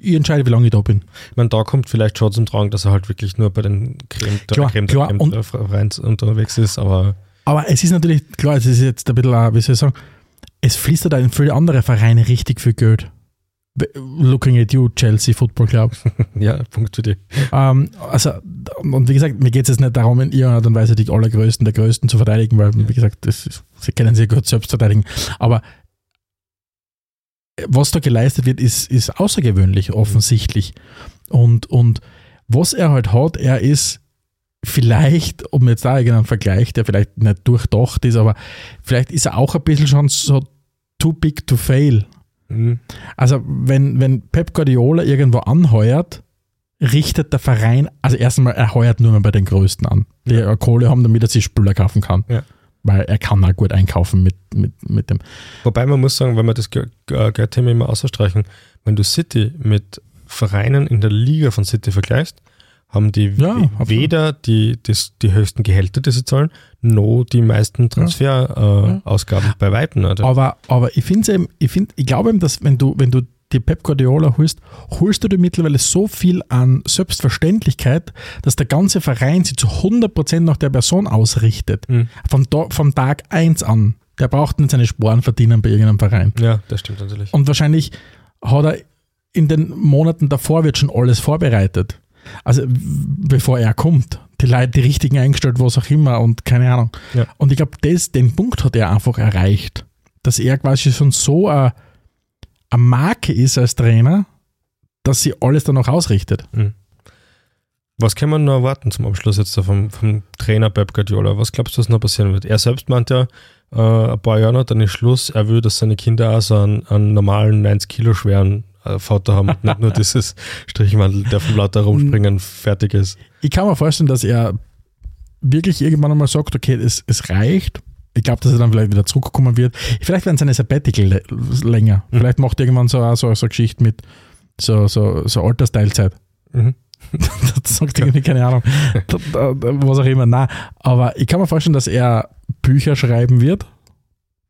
ich entscheide, wie lange ich da bin. Ich meine, da kommt vielleicht schon zum Tragen, dass er halt wirklich nur bei den Creme, Klar, Creme, klar, und- Creme der Vereins unterwegs ist, aber Aber es ist natürlich, klar, es ist jetzt ein bisschen, wie soll ich sagen, es fließt da in viele andere Vereine richtig viel Geld. Looking at you, Chelsea Football Club. ja, Punkt für die. ähm, also, und wie gesagt, mir geht es jetzt nicht darum, in irgendeiner Art und Weise die Allergrößten der Größten zu verteidigen, weil, wie gesagt, ist, sie können sich gut selbst verteidigen. Aber was da geleistet wird, ist, ist außergewöhnlich, offensichtlich. Und, und was er halt hat, er ist vielleicht, um jetzt da irgendeinen Vergleich, der vielleicht nicht durchdacht ist, aber vielleicht ist er auch ein bisschen schon so too big to fail. Mhm. Also wenn, wenn Pep Guardiola irgendwo anheuert, richtet der Verein, also erstmal, er heuert nur mehr bei den Größten an, die Ja. Kohle haben, damit er sich Spieler kaufen kann. Ja. Weil er kann auch gut einkaufen mit, mit, mit dem. Wobei man muss sagen, wenn wir das Ge- Geldthema immer außerstreichen, wenn du City mit Vereinen in der Liga von City vergleichst, haben die Ja, weder die, das, die höchsten Gehälter, die sie zahlen, noch die meisten Transferausgaben äh, Ausgaben bei Weitem. Aber, aber ich finde eben, ich finde, ich glaube eben, dass wenn du, wenn du die Pep Guardiola holst, holst du dir mittlerweile so viel an Selbstverständlichkeit, dass der ganze Verein sich zu 100% nach der Person ausrichtet. Mhm. Vom, vom Tag 1 an. Der braucht nicht seine Sporen verdienen bei irgendeinem Verein. Ja, das stimmt natürlich. Und wahrscheinlich hat er in den Monaten davor wird schon alles vorbereitet. Also bevor er kommt. Die Leute, die richtigen eingestellt, was auch immer und keine Ahnung. Ja. Und ich glaube, den Punkt hat er einfach erreicht. Dass er quasi schon so eine, Marke ist als Trainer, dass sie alles dann auch ausrichtet. Was kann man noch erwarten zum Abschluss jetzt vom, vom Trainer Pep Guardiola? Was glaubst du, was noch passieren wird? Er selbst meint ja, äh, ein paar Jahre noch, dann ist Schluss. Er will, dass seine Kinder auch so einen, einen normalen 90 Kilo schweren äh, Vater haben und nicht nur dieses Strichwandel, der vom lauter rumspringen fertig ist. Ich kann mir vorstellen, dass er wirklich irgendwann einmal sagt, okay, es, es reicht. Ich glaube, dass er dann vielleicht wieder zurückkommen wird. Vielleicht werden seine Sabbatical lä- länger. Mhm. Vielleicht macht er irgendwann so, so, so eine Geschichte mit so, so, so Altersteilzeit. Mhm. das sagt irgendwie keine Ahnung. Was auch immer. Nein, aber ich kann mir vorstellen, dass er Bücher schreiben wird.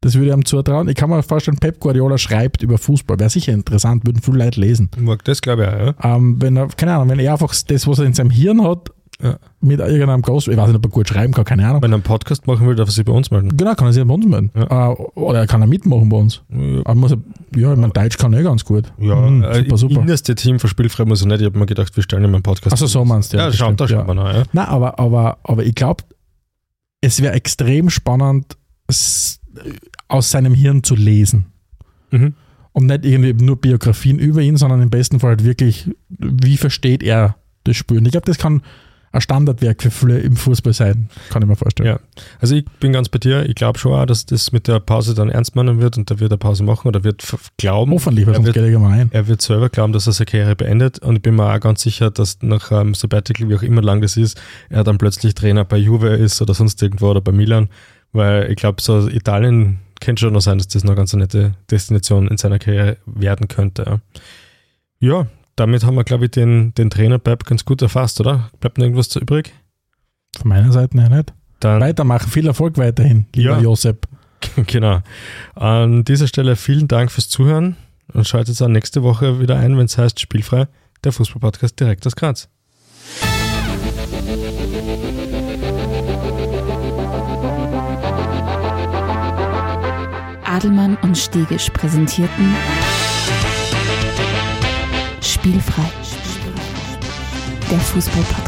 Das würde ich ihm zutrauen. Ich kann mir vorstellen, Pep Guardiola schreibt über Fußball. Wäre sicher interessant, würden viele Leute lesen. Mag Das glaube ich auch, ja. Ähm, wenn er, keine Ahnung, wenn er einfach das, was er in seinem Hirn hat, Ja. mit irgendeinem Ghost, ich weiß nicht, ob er gut schreiben kann, keine Ahnung. Wenn er einen Podcast machen will, darf er sich bei uns melden. Genau, kann er sich bei uns melden. Äh, oder er kann er mitmachen bei uns. Ja, Aber muss er, ja, ich meine, Deutsch kann er eh ganz gut. ja Mhm, äh, super, super. innerste Team für Spielfrei muss er nicht. Ich habe mir gedacht, wir stellen ihm einen Podcast. Achso, so meinst du. Ja, schaut, da schaut man nach, ja. Nein, aber, aber, aber ich glaube, es wäre extrem spannend, aus seinem Hirn zu lesen. Mhm. Und nicht irgendwie nur Biografien über ihn, sondern im besten Fall halt wirklich, wie versteht er das. Und ich glaube, das kann ein Standardwerk für viele im Fußball sein, kann ich mir vorstellen. Ja, also ich bin ganz bei dir. Ich glaube schon auch, dass das mit der Pause dann ernst meinen wird und da wird er Pause machen oder wird glauben. Hoffentlich, weil er sonst wird, geht er er wird selber glauben, dass er seine Karriere beendet und ich bin mir auch ganz sicher, dass nach einem Sabbatical, wie auch immer lang das ist, er dann plötzlich Trainer bei Juve ist oder sonst irgendwo oder bei Milan, weil ich glaube, so Italien könnte schon noch sein, dass das noch ganz eine nette Destination in seiner Karriere werden könnte. Ja, damit haben wir, glaube ich, den, den Trainer Pep ganz gut erfasst, oder? Bleibt noch irgendwas zu übrig? Von meiner Seite her nicht. Dann Weitermachen, viel Erfolg weiterhin, lieber Ja. Josep. Genau. An dieser Stelle vielen Dank fürs Zuhören und schaltet dann nächste Woche wieder ein, wenn es heißt Spielfrei, der Fußballpodcast direkt aus Graz. Adelmann und Stegisch präsentierten Spielfrei. Der Fußball-Podcast.